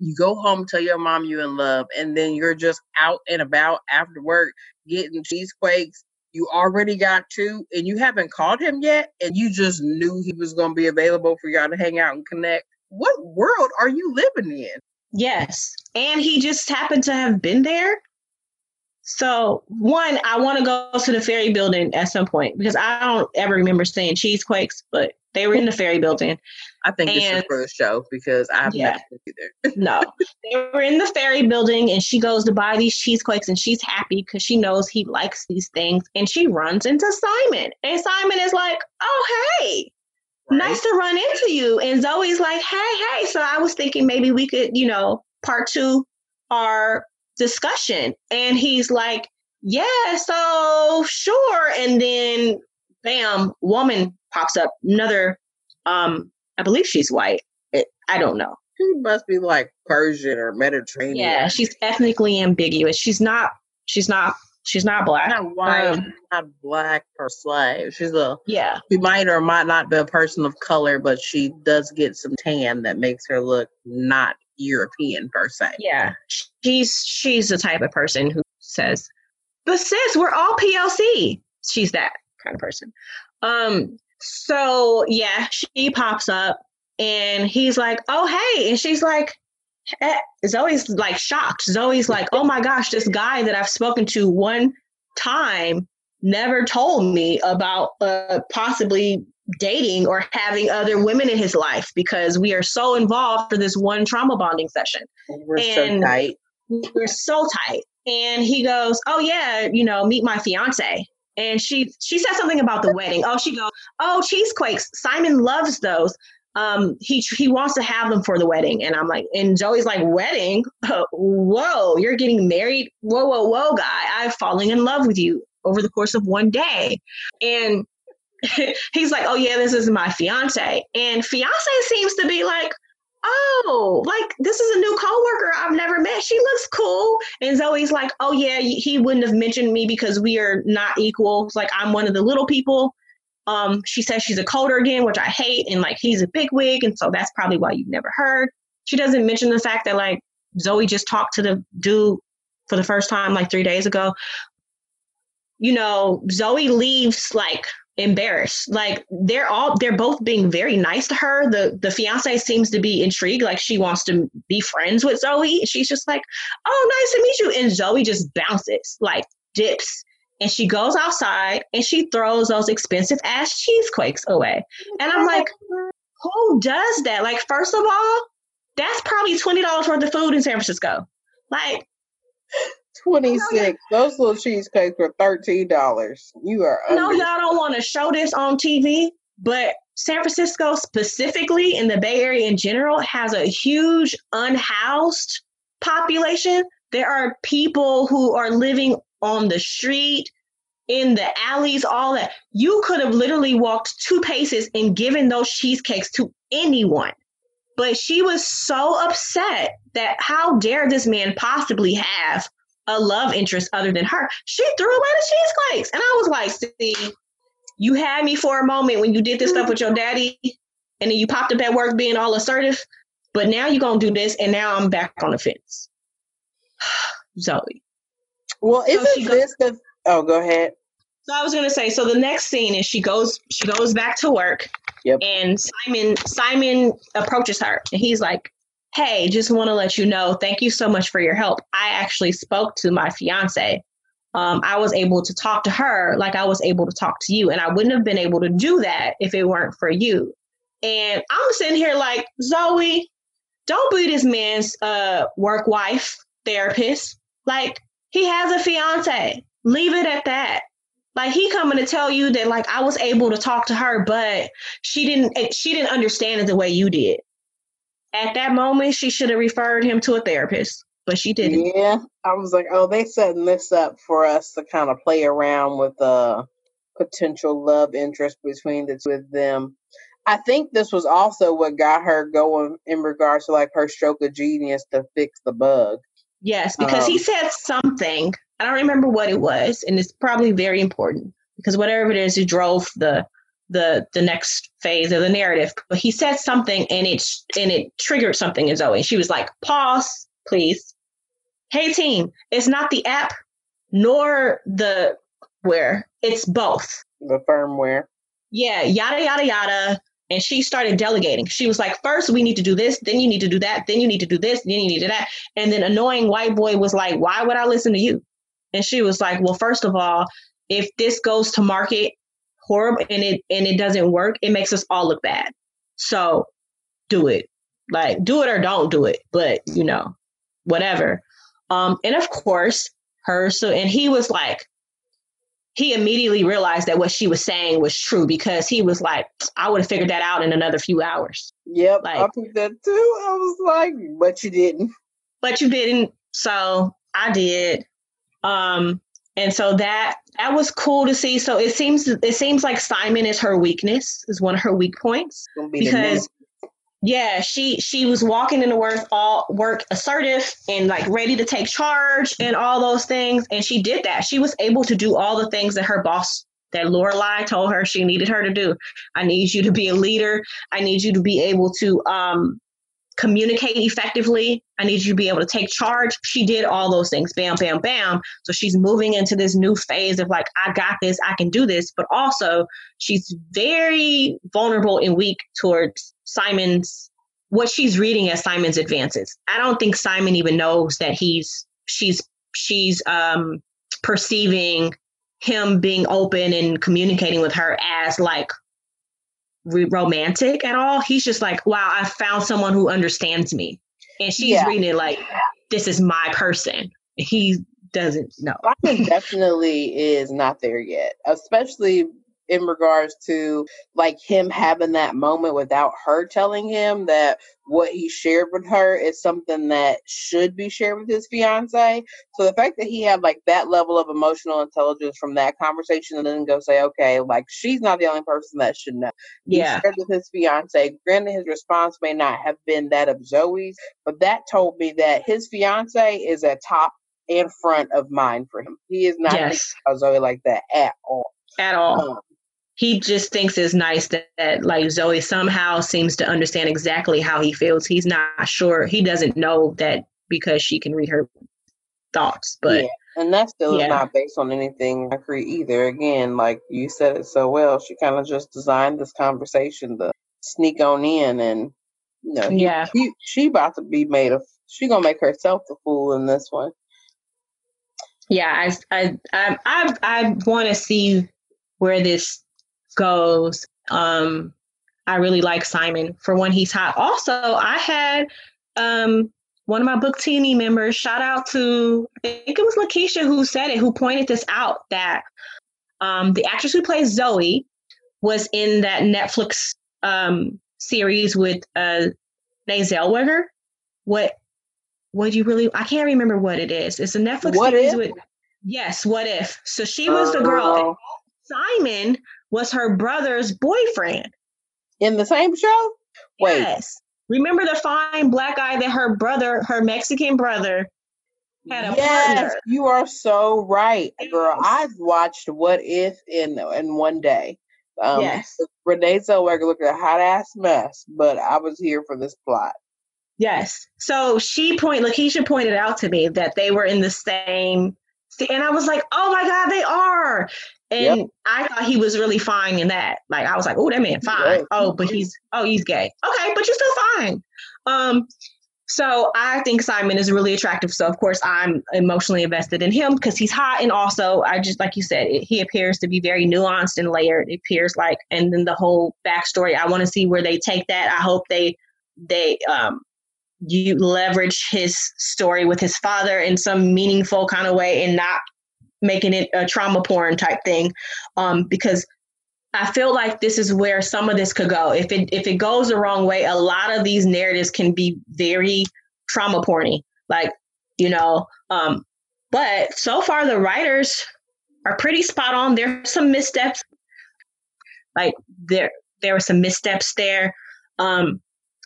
You go home, tell your mom you in love, and then you're just out and about after work getting cheesequakes. You already got two, and you haven't called him yet, and you just knew he was going to be available for y'all to hang out and connect. What world are you living in? Yes. And he just happened to have been there so one, I want to go to the ferry building at some point because I don't ever remember seeing cheesequakes, but they were in the ferry building. I think and, this is for the show because I haven't yeah, either. no, they were in the ferry building, and she goes to buy these cheesequakes, and she's happy because she knows he likes these things, and she runs into Simon, and Simon is like, "Oh, hey." Right. Nice to run into you. And Zoey's like, hey, hey. So I was thinking maybe we could, you know, part two our discussion. And he's like, yeah, so sure. And then bam, woman pops up. Another, um, I believe she's white. It, I don't know. She must be like Persian or Mediterranean. Yeah, she's ethnically ambiguous. She's not. She's not. She's not black. Not white. Um, not black or slave. She's a. Yeah. She might or might not be a person of color, but she does get some tan that makes her look not European per se. Yeah, she's she's the type of person who says, "But sis, we're all POC." She's that kind of person. Um. So yeah, she pops up and he's like, "Oh hey," and she's like, eh. Zoey's like shocked. Zoey's like, "Oh my gosh, this guy that I've spoken to one time." never told me about uh, possibly dating or having other women in his life because we are so involved for this one trauma bonding session. We're and so tight. We're so tight. And he goes, Oh yeah, you know, meet my fiance. And she she said something about the wedding. Oh, she goes, Oh, cheesequakes. Simon loves those. Um, he he wants to have them for the wedding. And I'm like, and Zoey's like, wedding? whoa, you're getting married? Whoa, whoa, whoa, guy. I'm falling in love with you over the course of one day. And he's like, oh yeah, this is my fiance. And fiance seems to be like, oh, like this is a new coworker I've never met. She looks cool. And Zoey's like, oh yeah, he wouldn't have mentioned me because we are not equal. It's like I'm one of the little people. Um, she says she's a coder again, which I hate, and like he's a big wig, and so that's probably why you've never heard. She doesn't mention the fact that like Zoey just talked to the dude for the first time like three days ago. You know, Zoey leaves like embarrassed. Like they're all they're both being very nice to her. The the fiance seems to be intrigued, like she wants to be friends with Zoey. She's just like, "Oh, nice to meet you," and Zoey just bounces, like dips, and she goes outside and she throws those expensive ass cheesequakes away. And I'm like, who does that? Like, first of all, that's probably twenty dollars worth of food in San Francisco. Like 26. Those little cheesecakes were $13. You are. No, y'all don't want to show this on TV, but San Francisco, specifically in the Bay Area in general, has a huge unhoused population. There are people who are living on the street, in the alleys, all that. You could have literally walked two paces and given those cheesecakes to anyone. But she was so upset that how dare this man possibly have a love interest other than her. She threw away the cheesecakes. And I was like, see, you had me for a moment when you did this stuff with your daddy, and then you popped up at work being all assertive, but now you're going to do this, and now I'm back on the fence. Zoey. Well, isn't so this goes, the. Oh, go ahead. So I was gonna say, so the next scene is she goes she goes back to work, yep. and Simon Simon approaches her, and he's like, hey, just want to let you know, thank you so much for your help. I actually spoke to my fiance. Um, I was able to talk to her like I was able to talk to you. And I wouldn't have been able to do that if it weren't for you. And I'm sitting here like, Zoey, don't be this man's uh, work wife therapist. Like, he has a fiance. Leave it at that. Like he coming to tell you that like I was able to talk to her, but she didn't she didn't understand it the way you did at that moment, she should have referred him to a therapist, but she didn't. Yeah, I was like, oh, they setting this up for us to kind of play around with the potential love interest between the two of them. I think this was also what got her going in regards to like her stroke of genius to fix the bug. Yes, because um, he said something. I don't remember what it was, and it's probably very important because whatever it is, it drove the the the next phase of the narrative. But he said something and it and it triggered something in Zoey. She was like, "Pause, please." Hey team, it's not the app nor the where. It's both. The firmware. Yeah, yada yada yada. And she started delegating. She was like, first we need to do this, then you need to do that, then you need to do this, then you need to do that. And then annoying white boy was like, why would I listen to you? And she was like, well, first of all, if this goes to market horrible and it and it doesn't work, it makes us all look bad. So do it. Like do it or don't do it. But you know, whatever. Um, and of course, her so and he was like, he immediately realized that what she was saying was true because he was like, I would have figured that out in another few hours. Yep, like, I think that too. I was like, but you didn't. But you didn't. So I did. Um, and so that that was cool to see. So it seems it seems like Simon is her weakness, is one of her weak points be because yeah, she she was walking into work all work assertive and like ready to take charge and all those things, and she did that. She was able to do all the things that her boss that Lorelai told her she needed her to do. I need you to be a leader. I need you to be able to um, communicate effectively. I need you to be able to take charge. She did all those things, bam, bam, bam. So she's moving into this new phase of like, I got this, I can do this. But also, she's very vulnerable and weak towards Simon's, what she's reading as Simon's advances. I don't think Simon even knows that he's, she's, she's, um, perceiving him being open and communicating with her as like romantic at all. He's just like, wow, I found someone who understands me. And she's yeah. reading it like, this is my person. He doesn't know. Simon definitely is not there yet, especially in regards to like him having that moment without her telling him that what he shared with her is something that should be shared with his fiance. So the fact that he had like that level of emotional intelligence from that conversation and then go say, okay, like she's not the only person that should know. Yeah. Shared with his fiance. Granted, his response may not have been that of Zoey's, but that told me that his fiance is a top and front of mind for him. He is not yes. Zoey like that at all. At all. Um, he just thinks it's nice that, that, like Zoey somehow seems to understand exactly how he feels. He's not sure. He doesn't know that because she can read her thoughts. But yeah. and that still yeah. is not based on anything concrete either. Again, like you said it so well, she kind of just designed this conversation to sneak on in and you know, yeah, he, she about to be made of. She gonna make herself the fool in this one. Yeah, I I I I, I want to see where this goes. Um, I really like Simon for when he's hot. Also, I had um, one of my book teeny members, shout out to, I think it was Lakeisha who said it, who pointed this out that um, the actress who plays Zoey was in that Netflix um, series with uh, Renee Zellweger. What, what do you really, I can't remember what it is. It's a Netflix what series if? with, yes, what if? So she was the girl. Simon was her brother's boyfriend. In the same show? Wait. Yes. Remember the fine black guy that her brother, her Mexican brother, had a yes, partner? You are so right, girl. I've watched What If in in one day. Um, yes. Renee Zellweger looked a hot ass mess, but I was here for this plot. Yes. So she point Lakeisha pointed out to me that they were in the same and I was like, oh my God, they are. And yep. I thought he was really fine in that. Like I was like, oh, that man fine. Oh, but he's oh, he's gay. Okay, but you're still fine. Um, so I think Simon is really attractive. So of course I'm emotionally invested in him because he's hot, and also I just like you said, it, he appears to be very nuanced and layered. It appears like, and then the whole backstory. I want to see where they take that. I hope they they um you leverage his story with his father in some meaningful kind of way and not making it a trauma porn type thing um, because I feel like this is where some of this could go. If it if it goes the wrong way, a lot of these narratives can be very trauma porny. Like, you know, um, but so far the writers are pretty spot on. There's some missteps. Like there there were some missteps there. Um,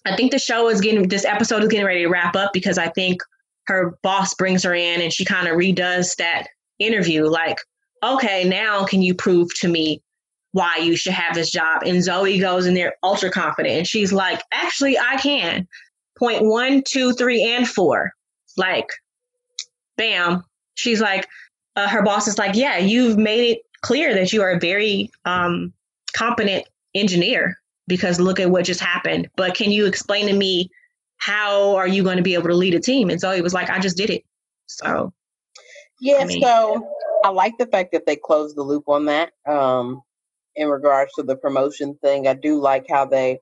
I think the show is getting this episode is getting ready to wrap up because I think her boss brings her in and she kind of redoes that interview like, okay, now can you prove to me why you should have this job? And Zoey goes in there ultra confident and she's like, actually, I can. Point one, two, three, and four. Like, bam. She's like, uh, her boss is like, yeah, you've made it clear that you are a very um, competent engineer because look at what just happened. But can you explain to me how are you going to be able to lead a team? And Zoey was like, I just did it. So yeah, I mean, so I like the fact that they closed the loop on that. Um, in regards to the promotion thing, I do like how they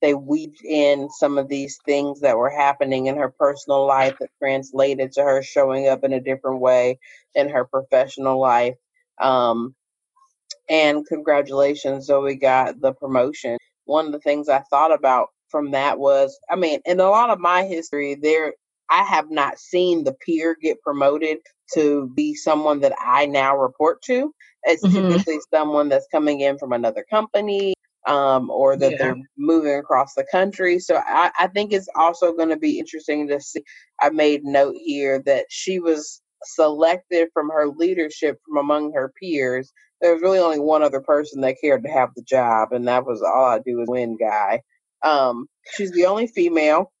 they weaved in some of these things that were happening in her personal life that translated to her showing up in a different way in her professional life. Um, and congratulations, Zoey got the promotion. One of the things I thought about from that was, I mean, in a lot of my history, there I have not seen the peer get promoted to be someone that I now report to. It's mm-hmm. typically someone that's coming in from another company um, or that yeah. they're moving across the country. So I, I think it's also going to be interesting to see. I made note here that she was selected from her leadership from among her peers. There was really only one other person that cared to have the job, and that was all I do is win guy. Um, she's the only female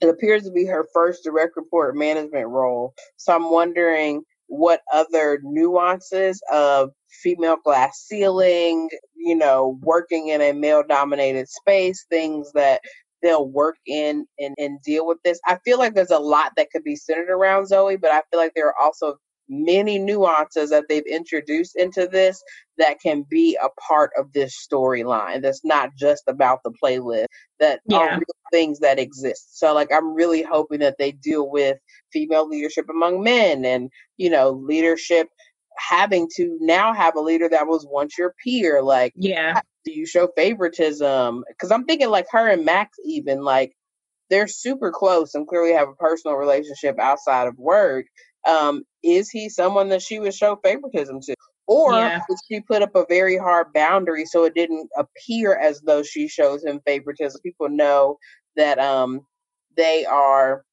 it appears to be her first direct report management role. So I'm wondering what other nuances of female glass ceiling, you know, working in a male dominated space, things that they'll work in and, and deal with this. I feel like there's a lot that could be centered around Zoey, but I feel like there are also many nuances that they've introduced into this that can be a part of this storyline that's not just about the playlist that yeah. are real things that exist so like i'm really hoping that they deal with female leadership among men and you know leadership having to now have a leader that was once your peer. Like, yeah, do you show favoritism? Because I'm thinking like her and Max, even like they're super close and clearly have a personal relationship outside of work. Um, is he someone that she would show favoritism to? Or yeah. did she put up a very hard boundary so it didn't appear as though she shows him favoritism? People know that um they are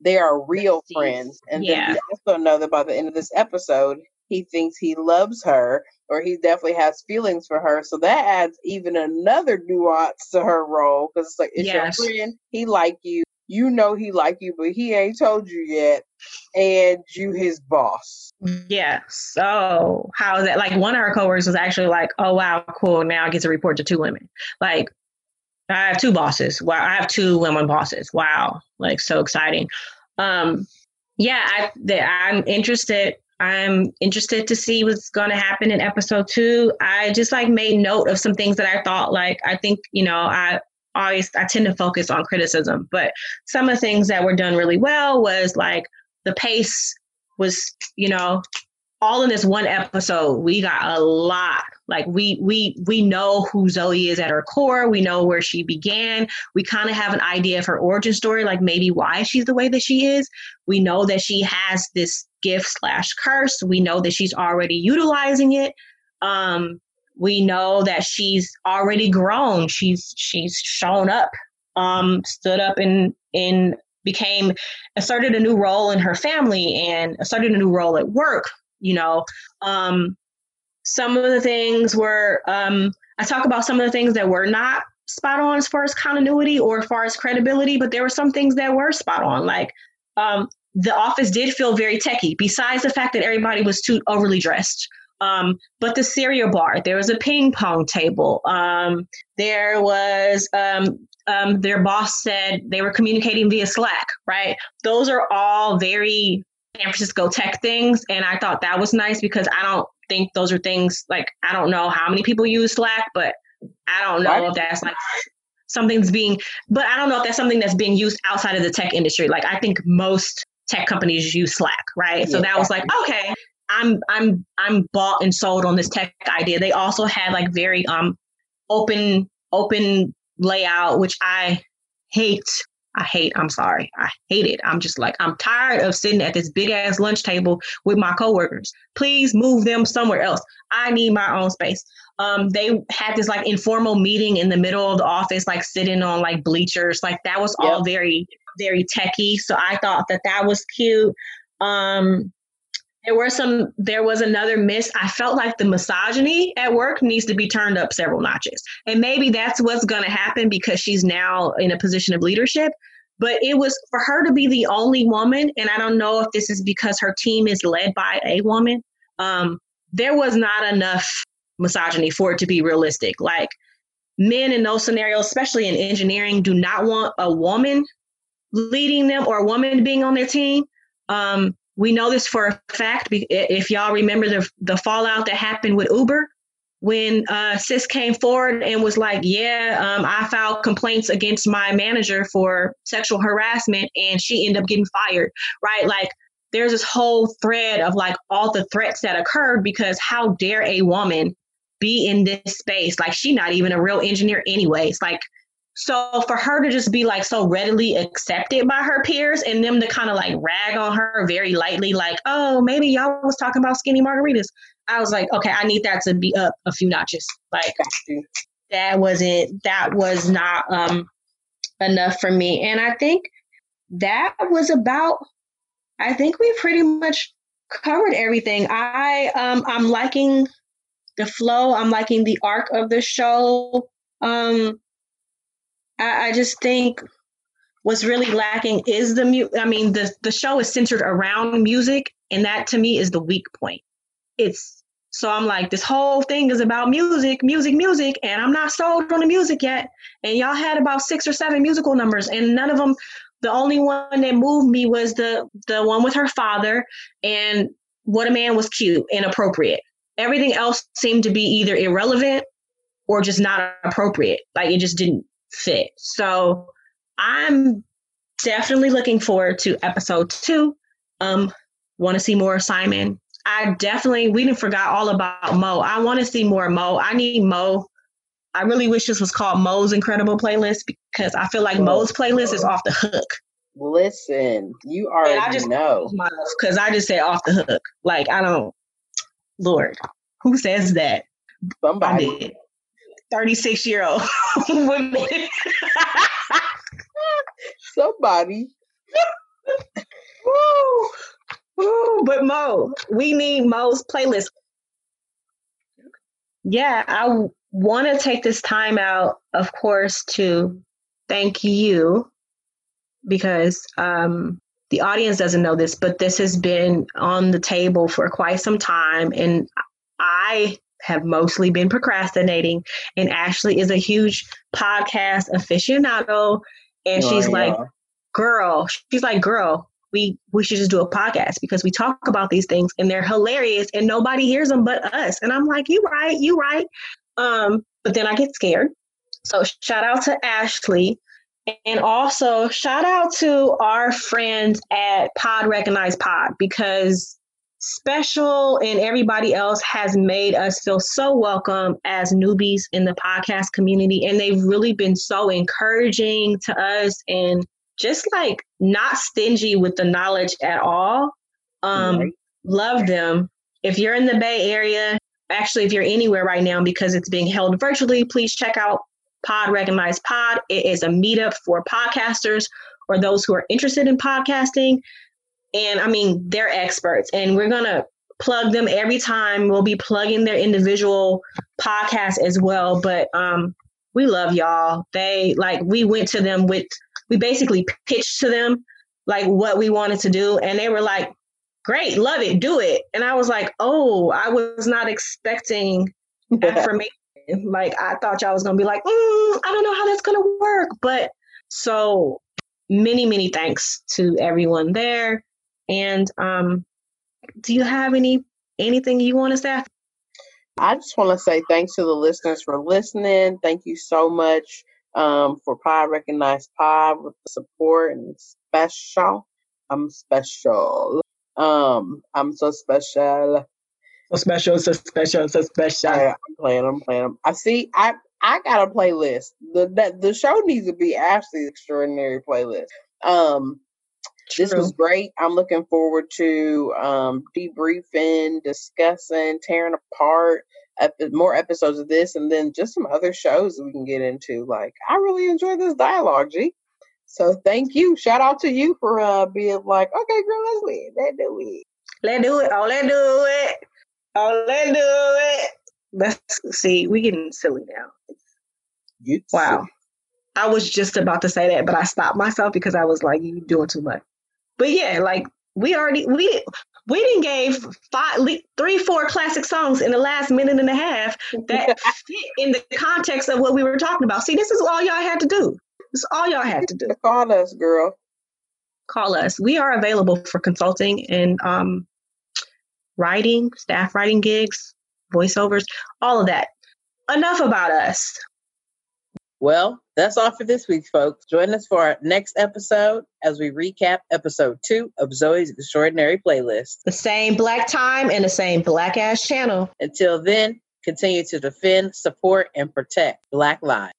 they are real friends. And yeah. then we also know that by the end of this episode, he thinks he loves her or he definitely has feelings for her. So that adds even another nuance to her role because it's like, it's yes. your friend, he like you, you know he like you, but he ain't told you yet, and you his boss. Yeah. So how is that? Like one of her coworkers was actually like, "Oh wow, cool. Now I get to report to two women." Like I have two bosses. Wow, I have two women bosses. Wow, like so exciting. Um, yeah, I I'm interested. I'm interested to see what's going to happen in episode two. I just like made note of some things that I thought like I think you know I always I tend to focus on criticism, but some of the things that were done really well was like the pace was you know all in this one episode we got a lot. Like we we we know who zoey is at her core. We know where she began. We kind of have an idea of her origin story like maybe why she's the way that she is. We know that she has this gift slash curse. We know that she's already utilizing it. Um we know that she's already grown. She's she's shown up um stood up and in became asserted a new role in her family and asserted a new role at work you know? Um, some of the things were um, i talk about some of the things that were not spot on as far as continuity or as far as credibility but there were some things that were spot on like um, the office did feel very techy besides the fact that everybody was too overly dressed um, but the cereal bar, there was a ping pong table. Um, there was um, um, their boss said they were communicating via Slack, right? Those are all very San Francisco tech things. And I thought that was nice because I don't think those are things like, I don't know how many people use Slack, but I don't know if that's like something's being, but I don't know if that's something that's being used outside of the tech industry. Like, I think most tech companies use Slack, right? Yeah, so that was like, okay, I'm I'm I'm bought and sold on this tech idea. They also had like very um open open layout, which I hate I hate, I'm sorry, I hate it. I'm just like, I'm tired of sitting at this big ass lunch table with my coworkers. Please move them somewhere else. I need my own space. Um, they had this like informal meeting in the middle of the office, like sitting on like bleachers. Like that was all very, very techy. So I thought that that was cute. Um, there were some there was another miss. I felt like the misogyny at work needs to be turned up several notches. And maybe that's what's going to happen because she's now in a position of leadership. But it was for her to be the only woman and i don't know if this is because her team is led by a woman um, there was not enough misogyny for it to be realistic. Like men in those scenarios especially in engineering do not want a woman leading them or a woman being on their team. Um, we know this for a fact. If y'all remember the the fallout that happened with Uber, when uh, Sis came forward and was like, "Yeah, um, I filed complaints against my manager for sexual harassment, and she ended up getting fired." Right? Like, there's this whole thread of like all the threats that occurred because how dare a woman be in this space? Like, she not even a real engineer, anyways. Like, so for her to just be like so readily accepted by her peers and them to kind of like rag on her very lightly, like, oh, maybe y'all was talking about skinny margaritas. I was like, okay, I need that to be up a few notches. Like that wasn't that was not um enough for me. And I think that was about I think we pretty much covered everything. I um I'm liking the flow, I'm liking the arc of the show. Um I, I just think what's really lacking is the mu- I mean, the the show is centered around music, and that to me is the weak point. It's so I'm like, this whole thing is about music, music, music, and I'm not sold on the music yet. And y'all had about six or seven musical numbers, and none of them. The only one that moved me was the the one with her father, and what a man was cute and appropriate. Everything else seemed to be either irrelevant or just not appropriate. Like it just didn't fit. So I'm definitely looking forward to episode two. Um, want to see more Simon. I definitely we didn't forgot all about Mo. I want to see more Mo. I need Mo. I really wish this was called Mo's Incredible Playlist because I feel like oh, Mo's playlist is off the hook. Listen, you already I just know because I just say off the hook. Like I don't, Lord, who says that? Somebody. Thirty-six year old women. Somebody. Woo. Woo. But Mo, we need Mo's playlist. Yeah, I want to take this time out, of course, to thank you because um, the audience doesn't know this, but this has been on the table for quite some time. And I have mostly been procrastinating. And Ashley is a huge podcast aficionado. And she's oh, like, girl, she's like, girl, we we should just do a podcast because we talk about these things and they're hilarious and nobody hears them but us. And I'm like, you right, you right. Um, but then I get scared. So shout out to Ashley. And also shout out to our friends at Pod Recognize Pod because Special and everybody else has made us feel so welcome as newbies in the podcast community. And they've really been so encouraging to us and just like not stingy with the knowledge at all. Um, right. Love them. If you're in the Bay Area, actually, if you're anywhere right now because it's being held virtually, please check out Pod Recognize Pod. It is a meetup for podcasters or those who are interested in podcasting. And I mean, they're experts, and we're going to plug them every time. We'll be plugging their individual podcasts as well. But um, we love y'all. They like, we went to them with, we basically pitched to them like what we wanted to do, and they were like, great, love it, do it. And I was like, oh, I was not expecting affirmation. like I thought y'all was gonna be like, mm, I don't know how that's gonna work. But so many, many thanks to everyone there. And um, do you have any anything you want to say? I just want to say thanks to the listeners for listening. Thank you so much um, for Pod Recognize Pod with the support and special. I'm special. Um, I'm so special. So special, so special, so special. I, I'm playing, I'm playing. I see. I I got a playlist. The that the show needs to be Ashley's extraordinary playlist. Um, True. this was great. I'm looking forward to um debriefing, discussing, tearing apart more episodes of this, and then just some other shows that we can get into. Like, I really enjoy this dialogue, G. So thank you. Shout out to you for uh being like, okay, girl, let's win. Let's do it. Let's do it. Oh, let's do it. Oh, let's do it. Let's see. We getting silly now. You wow. I was just about to say that, but I stopped myself because I was like, you doing too much. But yeah, like we already we we didn't gave five, three, four classic songs in the last minute and a half that fit in the context of what we were talking about. See, this is all y'all had to do. That's all y'all had to do. Call us, girl. Call us. We are available for consulting and um, writing, staff writing gigs, voiceovers, all of that. Enough about us. Well, that's all for this week, folks. Join us for our next episode as we recap episode two of Zoey's Extraordinary Playlist. The same black time and the same black ass channel. Until then, continue to defend, support, and protect Black lives.